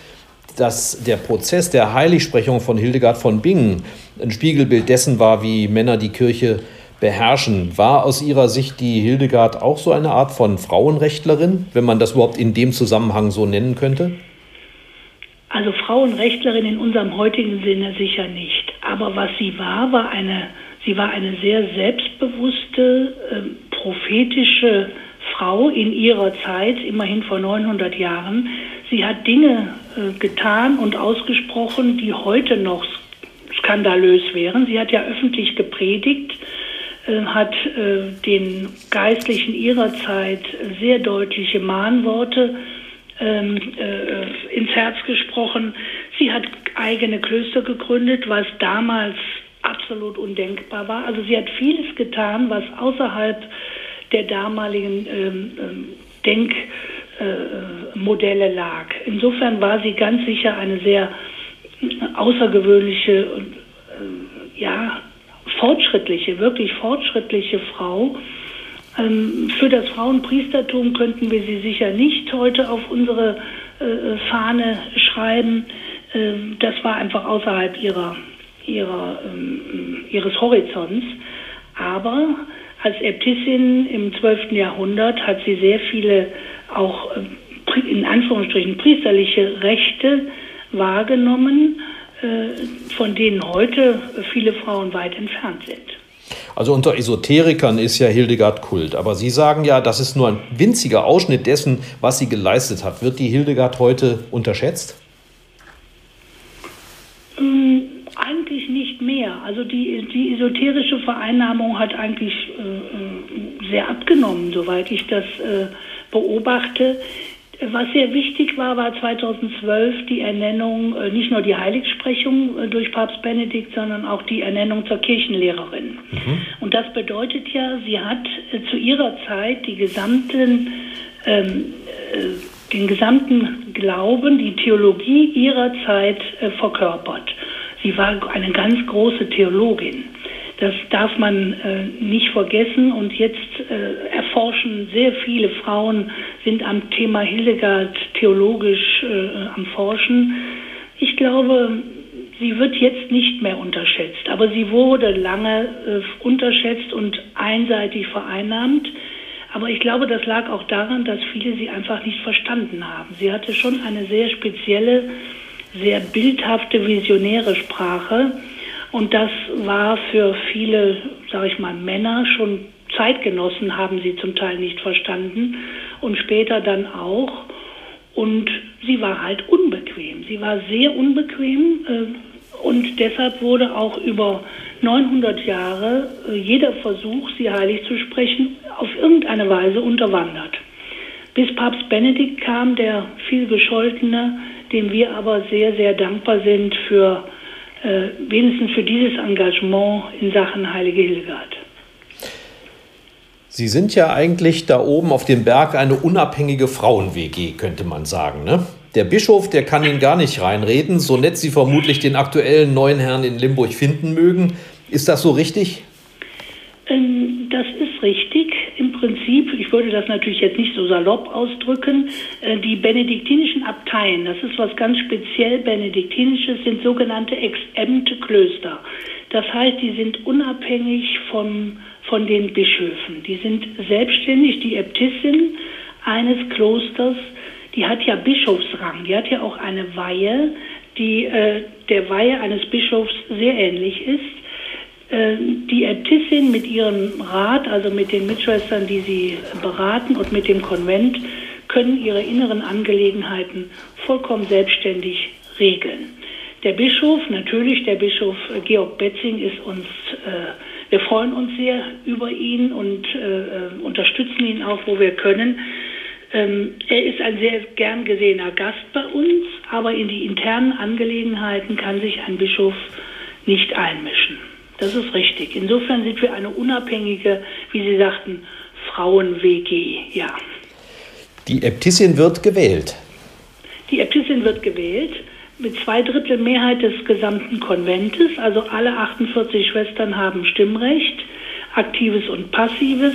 dass der Prozess der Heiligsprechung von Hildegard von Bingen ein Spiegelbild dessen war, wie Männer die Kirche beherrschen. War aus Ihrer Sicht die Hildegard auch so eine Art von Frauenrechtlerin, wenn man das überhaupt in dem Zusammenhang so nennen könnte? Also Frauenrechtlerin in unserem heutigen Sinne sicher nicht. Aber was sie war, war eine, sie war eine sehr selbstbewusste, äh, prophetische Frau in ihrer Zeit, immerhin vor 900 Jahren. Sie hat Dinge äh, getan und ausgesprochen, die heute noch skandalös wären. Sie hat ja öffentlich gepredigt, hat äh, den Geistlichen ihrer Zeit sehr deutliche Mahnworte ähm, äh, ins Herz gesprochen. Sie hat eigene Klöster gegründet, was damals absolut undenkbar war. Also sie hat vieles getan, was außerhalb der damaligen ähm, ähm Denkmodelle äh, lag. Insofern war sie ganz sicher eine sehr außergewöhnliche äh, ja fortschrittliche, wirklich fortschrittliche Frau. Ähm, für das Frauenpriestertum könnten wir sie sicher nicht heute auf unsere äh, Fahne schreiben. Ähm, das war einfach außerhalb ihrer, ihrer, ähm, ihres Horizonts. Aber als Äbtissin im 12. Jahrhundert hat sie sehr viele auch in Anführungsstrichen priesterliche Rechte wahrgenommen, von denen heute viele Frauen weit entfernt sind. Also unter Esoterikern ist ja Hildegard Kult. Aber Sie sagen ja, das ist nur ein winziger Ausschnitt dessen, was sie geleistet hat. Wird die Hildegard heute unterschätzt? Ähm, eigentlich nicht mehr. Also die, die esoterische Vereinnahmung hat eigentlich äh, äh sehr abgenommen, soweit ich das äh, beobachte. Was sehr wichtig war, war 2012 die Ernennung, äh, nicht nur die Heiligsprechung äh, durch Papst Benedikt, sondern auch die Ernennung zur Kirchenlehrerin. Mhm. Und das bedeutet ja, sie hat äh, zu ihrer Zeit die gesamten, ähm, den gesamten Glauben, die Theologie ihrer Zeit äh, verkörpert. Sie war eine ganz große Theologin. Das darf man äh, nicht vergessen. Und jetzt äh, erforschen sehr viele Frauen, sind am Thema Hildegard theologisch äh, am Forschen. Ich glaube, sie wird jetzt nicht mehr unterschätzt, aber sie wurde lange äh, unterschätzt und einseitig vereinnahmt. Aber ich glaube, das lag auch daran, dass viele sie einfach nicht verstanden haben. Sie hatte schon eine sehr spezielle, sehr bildhafte, visionäre Sprache und das war für viele, sage ich mal, Männer schon Zeitgenossen haben sie zum Teil nicht verstanden und später dann auch. Und sie war halt unbequem. Sie war sehr unbequem äh, und deshalb wurde auch über 900 Jahre äh, jeder Versuch, sie heilig zu sprechen, auf irgendeine Weise unterwandert. bis Papst Benedikt kam, der viel gescholtene, dem wir aber sehr, sehr dankbar sind für äh, wenigstens für dieses Engagement in Sachen Heilige Hildegard. Sie sind ja eigentlich da oben auf dem Berg eine unabhängige Frauen-WG, könnte man sagen. Ne? Der Bischof, der kann Ihnen gar nicht reinreden, so nett Sie vermutlich den aktuellen neuen Herrn in Limburg finden mögen. Ist das so richtig? Ähm, das ist richtig. Im Prinzip, ich würde das natürlich jetzt nicht so salopp ausdrücken, äh, die benediktinischen Abteien, das ist was ganz speziell benediktinisches, sind sogenannte exempte Klöster. Das heißt, die sind unabhängig vom, von den Bischöfen. Die sind selbstständig. Die Äbtissin eines Klosters, die hat ja Bischofsrang, die hat ja auch eine Weihe, die äh, der Weihe eines Bischofs sehr ähnlich ist. Äh, die Äbtissin mit ihrem Rat, also mit den Mitschwestern, die sie beraten und mit dem Konvent, können ihre inneren Angelegenheiten vollkommen selbstständig regeln. Der Bischof, natürlich der Bischof Georg Betzing ist uns, äh, wir freuen uns sehr über ihn und äh, äh unterstützen ihn auch, wo wir können. Ähm, er ist ein sehr gern gesehener Gast bei uns, aber in die internen Angelegenheiten kann sich ein Bischof nicht einmischen. Das ist richtig. Insofern sind wir eine unabhängige, wie Sie sagten, Frauen-WG, ja. Die Äbtissin wird gewählt. Die Äbtissin wird gewählt mit zwei Drittel Mehrheit des gesamten Konventes. Also alle 48 Schwestern haben Stimmrecht, aktives und passives.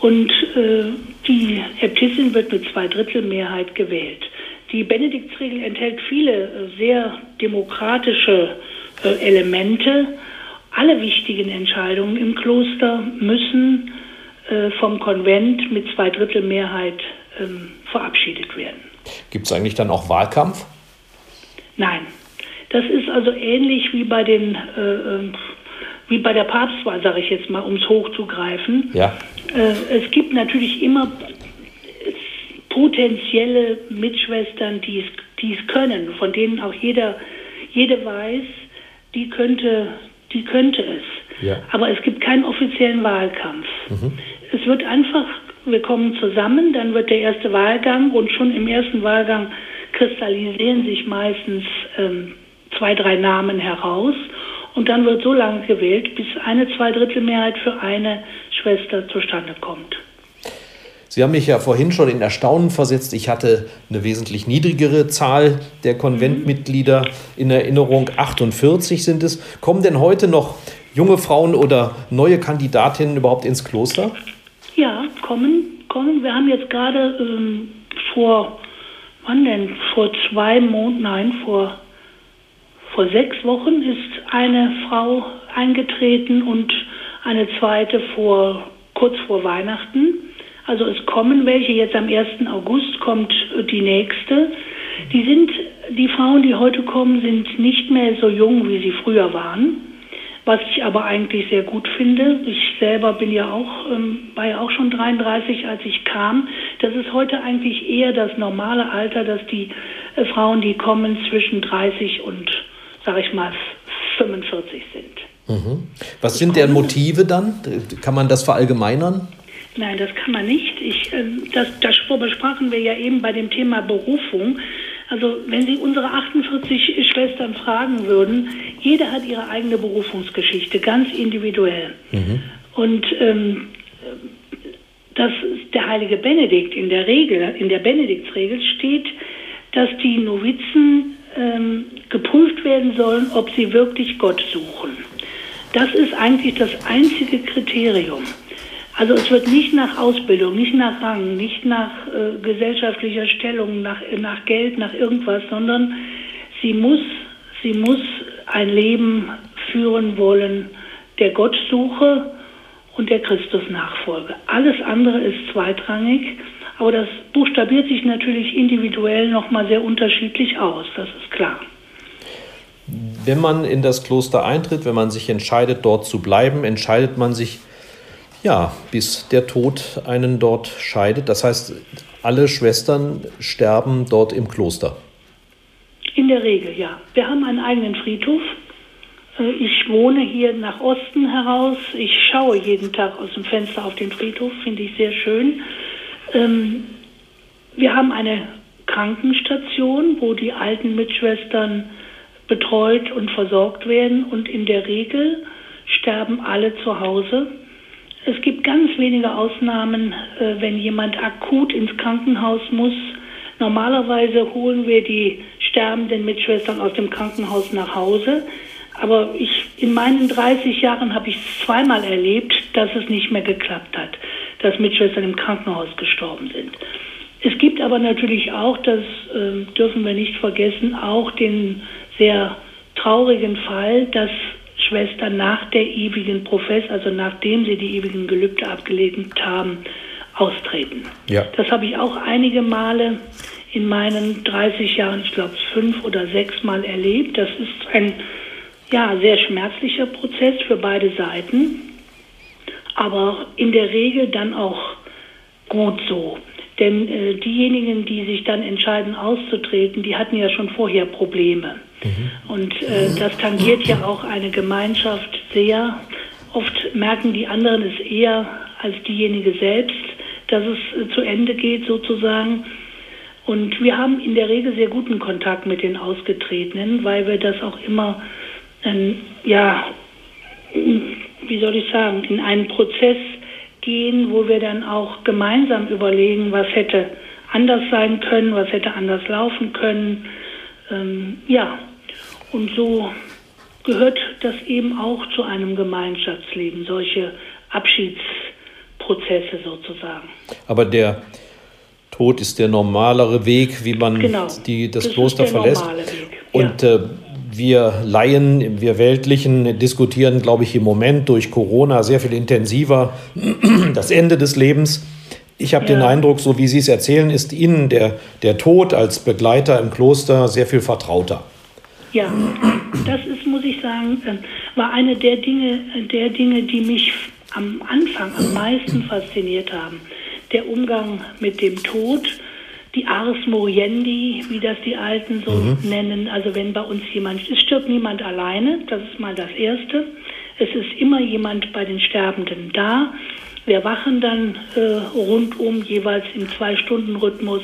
Und äh, die Äbtissin wird mit zwei Drittel Mehrheit gewählt. Die Benediktsregel enthält viele äh, sehr demokratische äh, Elemente alle wichtigen Entscheidungen im Kloster müssen äh, vom Konvent mit zwei Drittel Mehrheit ähm, verabschiedet werden. Gibt es eigentlich dann auch Wahlkampf? Nein. Das ist also ähnlich wie bei den äh, ähm, wie bei der Papstwahl, sage ich jetzt mal, um es hochzugreifen. Ja. Äh, es gibt natürlich immer potenzielle Mitschwestern, die es können, von denen auch jeder, jede weiß, die könnte die könnte es. Ja. Aber es gibt keinen offiziellen Wahlkampf. Mhm. Es wird einfach, wir kommen zusammen, dann wird der erste Wahlgang und schon im ersten Wahlgang kristallisieren sich meistens ähm, zwei, drei Namen heraus. Und dann wird so lange gewählt, bis eine Zweidrittelmehrheit für eine Schwester zustande kommt. Sie haben mich ja vorhin schon in Erstaunen versetzt. Ich hatte eine wesentlich niedrigere Zahl der Konventmitglieder in Erinnerung. 48 sind es. Kommen denn heute noch junge Frauen oder neue Kandidatinnen überhaupt ins Kloster? Ja, kommen, kommen. Wir haben jetzt gerade ähm, vor, wann denn? Vor zwei Monaten, nein, vor, vor sechs Wochen ist eine Frau eingetreten und eine zweite vor, kurz vor Weihnachten. Also es kommen welche, jetzt am 1. August kommt die nächste. Die sind, die Frauen, die heute kommen, sind nicht mehr so jung, wie sie früher waren. Was ich aber eigentlich sehr gut finde. Ich selber bin ja auch, ähm, war ja auch schon 33, als ich kam. Das ist heute eigentlich eher das normale Alter, dass die äh, Frauen, die kommen, zwischen 30 und, sag ich mal, 45 sind. Mhm. Was sind deren Motive dann? Kann man das verallgemeinern? Nein, das kann man nicht. Ich, ähm, das, das besprachen wir ja eben bei dem Thema Berufung. Also wenn Sie unsere 48 Schwestern fragen würden, jede hat ihre eigene Berufungsgeschichte, ganz individuell. Mhm. Und ähm, dass der heilige Benedikt in der Regel, in der Benediktsregel steht, dass die Novizen ähm, geprüft werden sollen, ob sie wirklich Gott suchen. Das ist eigentlich das einzige Kriterium. Also es wird nicht nach Ausbildung, nicht nach Rang, nicht nach äh, gesellschaftlicher Stellung, nach, nach Geld, nach irgendwas, sondern sie muss, sie muss ein Leben führen wollen der Gottsuche und der Christusnachfolge. Alles andere ist zweitrangig, aber das buchstabiert sich natürlich individuell nochmal sehr unterschiedlich aus, das ist klar. Wenn man in das Kloster eintritt, wenn man sich entscheidet, dort zu bleiben, entscheidet man sich ja, bis der Tod einen dort scheidet. Das heißt, alle Schwestern sterben dort im Kloster. In der Regel, ja. Wir haben einen eigenen Friedhof. Äh, ich wohne hier nach Osten heraus. Ich schaue jeden Tag aus dem Fenster auf den Friedhof, finde ich sehr schön. Ähm, wir haben eine Krankenstation, wo die alten Mitschwestern betreut und versorgt werden und in der Regel sterben alle zu Hause. Es gibt ganz wenige Ausnahmen, äh, wenn jemand akut ins Krankenhaus muss. Normalerweise holen wir die sterbenden Mitschwestern aus dem Krankenhaus nach Hause. Aber ich, in meinen 30 Jahren habe ich zweimal erlebt, dass es nicht mehr geklappt hat, dass Mitschwestern im Krankenhaus gestorben sind. Es gibt aber natürlich auch, das äh, dürfen wir nicht vergessen, auch den sehr traurigen Fall, dass Schwestern nach der ewigen Profess, also nachdem sie die ewigen Gelübde abgelegt haben, austreten. Ja. Das habe ich auch einige Male in meinen 30 Jahren, ich glaube fünf oder sechs Mal erlebt. Das ist ein ja, sehr schmerzlicher Prozess für beide Seiten, aber in der Regel dann auch gut so. Denn äh, diejenigen, die sich dann entscheiden auszutreten, die hatten ja schon vorher Probleme. Mhm. Und äh, das tangiert ja auch eine Gemeinschaft sehr. Oft merken die anderen es eher als diejenige selbst, dass es äh, zu Ende geht sozusagen. Und wir haben in der Regel sehr guten Kontakt mit den Ausgetretenen, weil wir das auch immer, ähm, ja, wie soll ich sagen, in einen Prozess gehen, wo wir dann auch gemeinsam überlegen, was hätte anders sein können, was hätte anders laufen können. Ähm, ja, und so gehört das eben auch zu einem Gemeinschaftsleben, solche Abschiedsprozesse sozusagen. Aber der Tod ist der normalere Weg, wie man genau, die, das, das Kloster verlässt. Und ja. äh, wir Laien, wir Weltlichen diskutieren, glaube ich, im Moment durch Corona sehr viel intensiver das Ende des Lebens. Ich habe ja. den Eindruck, so wie Sie es erzählen, ist Ihnen der, der Tod als Begleiter im Kloster sehr viel vertrauter. Ja, das ist, muss ich sagen, äh, war eine der Dinge, der Dinge, die mich am Anfang am meisten fasziniert haben. Der Umgang mit dem Tod die Ars Moriendi, wie das die Alten so mhm. nennen. Also wenn bei uns jemand, es stirbt niemand alleine, das ist mal das Erste. Es ist immer jemand bei den Sterbenden da. Wir wachen dann äh, rundum jeweils im Zwei-Stunden-Rhythmus.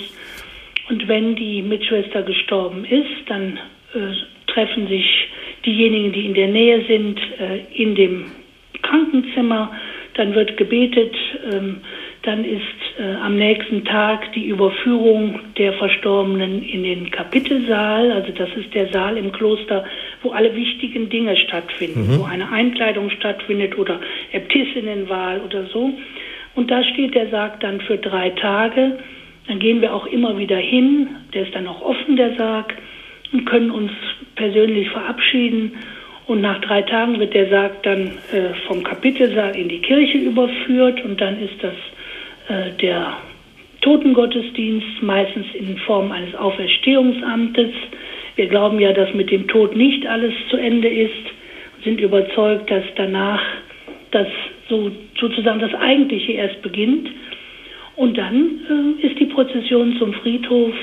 Und wenn die Mitschwester gestorben ist, dann äh, treffen sich diejenigen, die in der Nähe sind, äh, in dem Krankenzimmer. Dann wird gebetet. Ähm, dann ist äh, am nächsten Tag die Überführung der Verstorbenen in den Kapitelsaal. Also das ist der Saal im Kloster, wo alle wichtigen Dinge stattfinden, mhm. wo eine Einkleidung stattfindet oder Äbtissinnenwahl oder so. Und da steht der Sarg dann für drei Tage. Dann gehen wir auch immer wieder hin. Der ist dann auch offen, der Sarg, können uns persönlich verabschieden. Und nach drei Tagen wird der Sarg dann äh, vom Kapitelsaal in die Kirche überführt und dann ist das äh, der Totengottesdienst, meistens in Form eines Auferstehungsamtes. Wir glauben ja, dass mit dem Tod nicht alles zu Ende ist, sind überzeugt, dass danach das so, sozusagen das Eigentliche erst beginnt. Und dann äh, ist die Prozession zum Friedhof.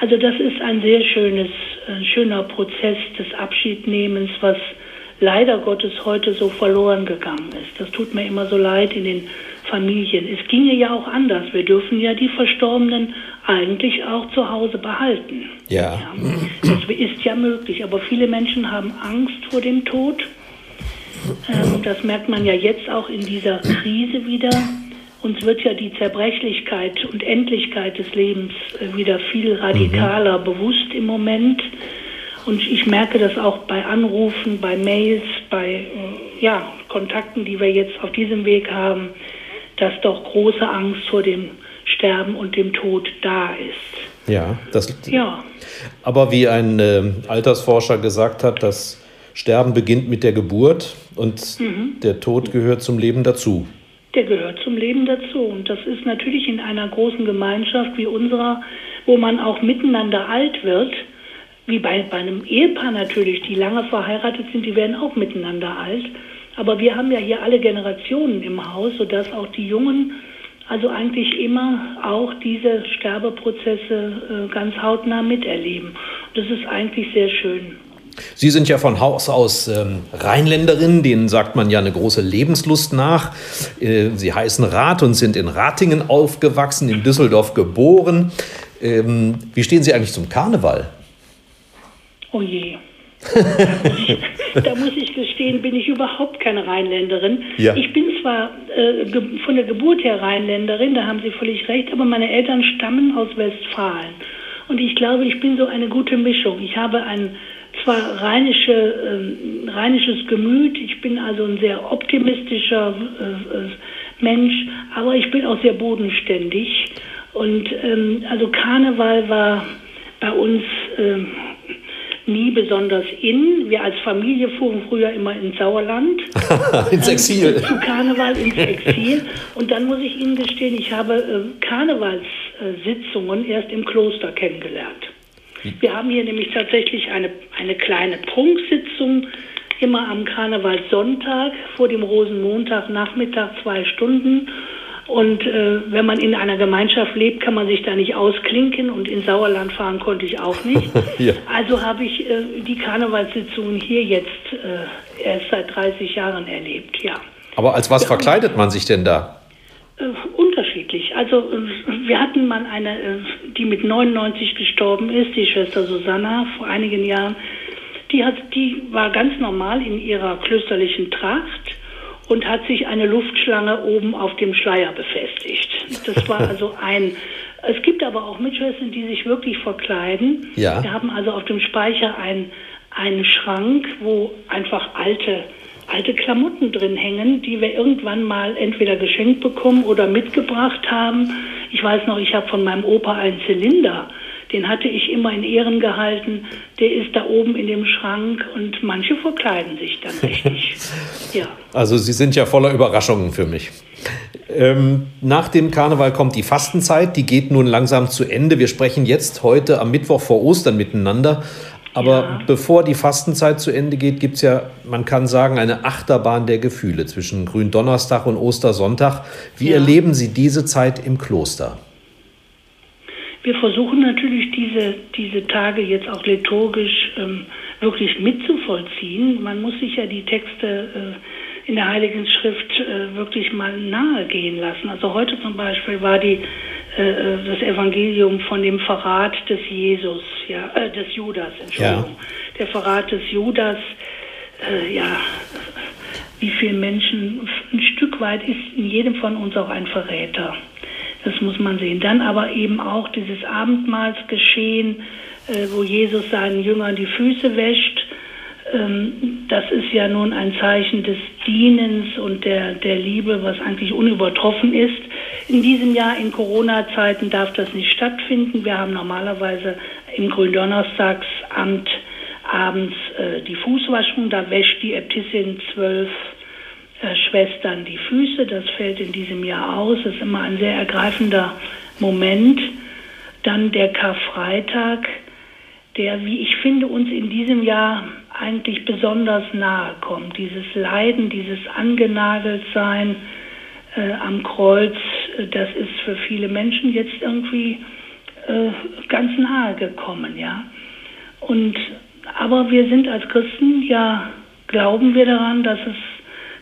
Also das ist ein sehr schönes, äh, schöner Prozess des Abschiednehmens, was leider Gottes heute so verloren gegangen ist. Das tut mir immer so leid in den Familien. Es ginge ja auch anders. Wir dürfen ja die Verstorbenen eigentlich auch zu Hause behalten. Ja. ja. Das ist ja möglich. Aber viele Menschen haben Angst vor dem Tod. Ähm, das merkt man ja jetzt auch in dieser Krise wieder. Uns wird ja die Zerbrechlichkeit und Endlichkeit des Lebens äh, wieder viel radikaler mhm. bewusst im Moment. Und ich merke das auch bei Anrufen, bei Mails, bei äh, ja, Kontakten, die wir jetzt auf diesem Weg haben dass doch große Angst vor dem Sterben und dem Tod da ist. Ja, das, ja. aber wie ein äh, Altersforscher gesagt hat, das Sterben beginnt mit der Geburt und mhm. der Tod gehört zum Leben dazu. Der gehört zum Leben dazu. Und das ist natürlich in einer großen Gemeinschaft wie unserer, wo man auch miteinander alt wird, wie bei, bei einem Ehepaar natürlich, die lange verheiratet sind, die werden auch miteinander alt. Aber wir haben ja hier alle Generationen im Haus, sodass auch die Jungen also eigentlich immer auch diese Sterbeprozesse äh, ganz hautnah miterleben. Das ist eigentlich sehr schön. Sie sind ja von Haus aus ähm, Rheinländerin, denen sagt man ja eine große Lebenslust nach. Äh, Sie heißen Rath und sind in Ratingen aufgewachsen, in Düsseldorf geboren. Ähm, wie stehen Sie eigentlich zum Karneval? Oh je. da, muss ich, da muss ich gestehen, bin ich überhaupt keine Rheinländerin. Ja. Ich bin zwar äh, von der Geburt her Rheinländerin, da haben Sie völlig recht, aber meine Eltern stammen aus Westfalen. Und ich glaube, ich bin so eine gute Mischung. Ich habe ein zwar rheinische, äh, rheinisches Gemüt, ich bin also ein sehr optimistischer äh, äh, Mensch, aber ich bin auch sehr bodenständig. Und ähm, also Karneval war bei uns äh, nie besonders in. Wir als Familie fuhren früher immer ins Sauerland. ins Exil. Zu Karneval ins Exil. Und dann muss ich Ihnen gestehen, ich habe äh, Karnevalssitzungen erst im Kloster kennengelernt. Wir haben hier nämlich tatsächlich eine, eine kleine Prunksitzung immer am Karnevalssonntag vor dem Rosenmontag Nachmittag zwei Stunden. Und äh, wenn man in einer Gemeinschaft lebt, kann man sich da nicht ausklinken und in Sauerland fahren konnte ich auch nicht. ja. Also habe ich äh, die Karnevalssitzungen hier jetzt äh, erst seit 30 Jahren erlebt, ja. Aber als was ja, verkleidet man sich denn da? Äh, unterschiedlich. Also äh, wir hatten mal eine, äh, die mit 99 gestorben ist, die Schwester Susanna, vor einigen Jahren. Die, hat, die war ganz normal in ihrer klösterlichen Tracht und hat sich eine Luftschlange oben auf dem Schleier befestigt. Das war also ein. Es gibt aber auch Mitschwestern, die sich wirklich verkleiden. Ja. Wir haben also auf dem Speicher ein, einen Schrank, wo einfach alte alte Klamotten drin hängen, die wir irgendwann mal entweder geschenkt bekommen oder mitgebracht haben. Ich weiß noch, ich habe von meinem Opa einen Zylinder den hatte ich immer in Ehren gehalten. Der ist da oben in dem Schrank und manche verkleiden sich dann richtig. ja. Also Sie sind ja voller Überraschungen für mich. Ähm, nach dem Karneval kommt die Fastenzeit, die geht nun langsam zu Ende. Wir sprechen jetzt heute am Mittwoch vor Ostern miteinander. Aber ja. bevor die Fastenzeit zu Ende geht, gibt es ja, man kann sagen, eine Achterbahn der Gefühle zwischen Gründonnerstag und Ostersonntag. Wie ja. erleben Sie diese Zeit im Kloster? Wir versuchen natürlich diese, diese Tage jetzt auch liturgisch ähm, wirklich mitzuvollziehen. Man muss sich ja die Texte äh, in der Heiligen Schrift äh, wirklich mal nahe gehen lassen. Also heute zum Beispiel war die, äh, das Evangelium von dem Verrat des Jesus, ja, äh, des Judas, Entschuldigung. Ja. Der Verrat des Judas, äh, ja, wie viele Menschen, ein Stück weit ist in jedem von uns auch ein Verräter. Das muss man sehen. Dann aber eben auch dieses Abendmahlsgeschehen, äh, wo Jesus seinen Jüngern die Füße wäscht. Ähm, das ist ja nun ein Zeichen des Dienens und der, der Liebe, was eigentlich unübertroffen ist. In diesem Jahr, in Corona-Zeiten, darf das nicht stattfinden. Wir haben normalerweise im Gründonnerstagsamt abends äh, die Fußwaschung. Da wäscht die Äbtissin zwölf äh, Schwestern die Füße. Das fällt in diesem Jahr aus. Das ist immer ein sehr ergreifender Moment. Dann der Karfreitag, der, wie ich finde, uns in diesem Jahr eigentlich besonders nahe kommt. Dieses Leiden, dieses Angenageltsein äh, am Kreuz, das ist für viele Menschen jetzt irgendwie äh, ganz nahe gekommen, ja. Und aber wir sind als Christen ja glauben wir daran, dass es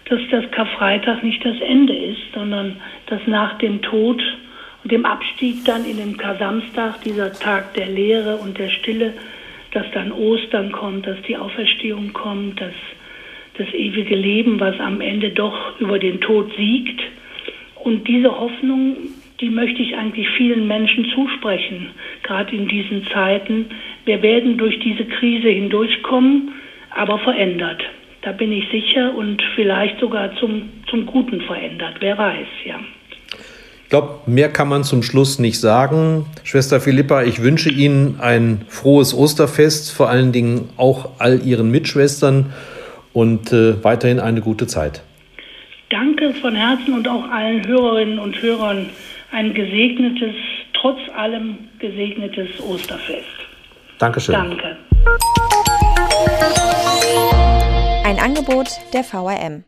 dass das Karfreitag nicht das Ende ist, sondern dass nach dem Tod und dem Abstieg dann in den Kar-Samstag, dieser Tag der Lehre und der Stille, dass dann Ostern kommt, dass die Auferstehung kommt, dass das ewige Leben, was am Ende doch über den Tod siegt. Und diese Hoffnung, die möchte ich eigentlich vielen Menschen zusprechen, gerade in diesen Zeiten. Wir werden durch diese Krise hindurchkommen, aber verändert. Da bin ich sicher und vielleicht sogar zum, zum Guten verändert. Wer weiß, ja. Ich glaube, mehr kann man zum Schluss nicht sagen. Schwester Philippa, ich wünsche Ihnen ein frohes Osterfest, vor allen Dingen auch all Ihren Mitschwestern und äh, weiterhin eine gute Zeit. Danke von Herzen und auch allen Hörerinnen und Hörern ein gesegnetes, trotz allem gesegnetes Osterfest. Dankeschön. Danke. Ein Angebot der VRM.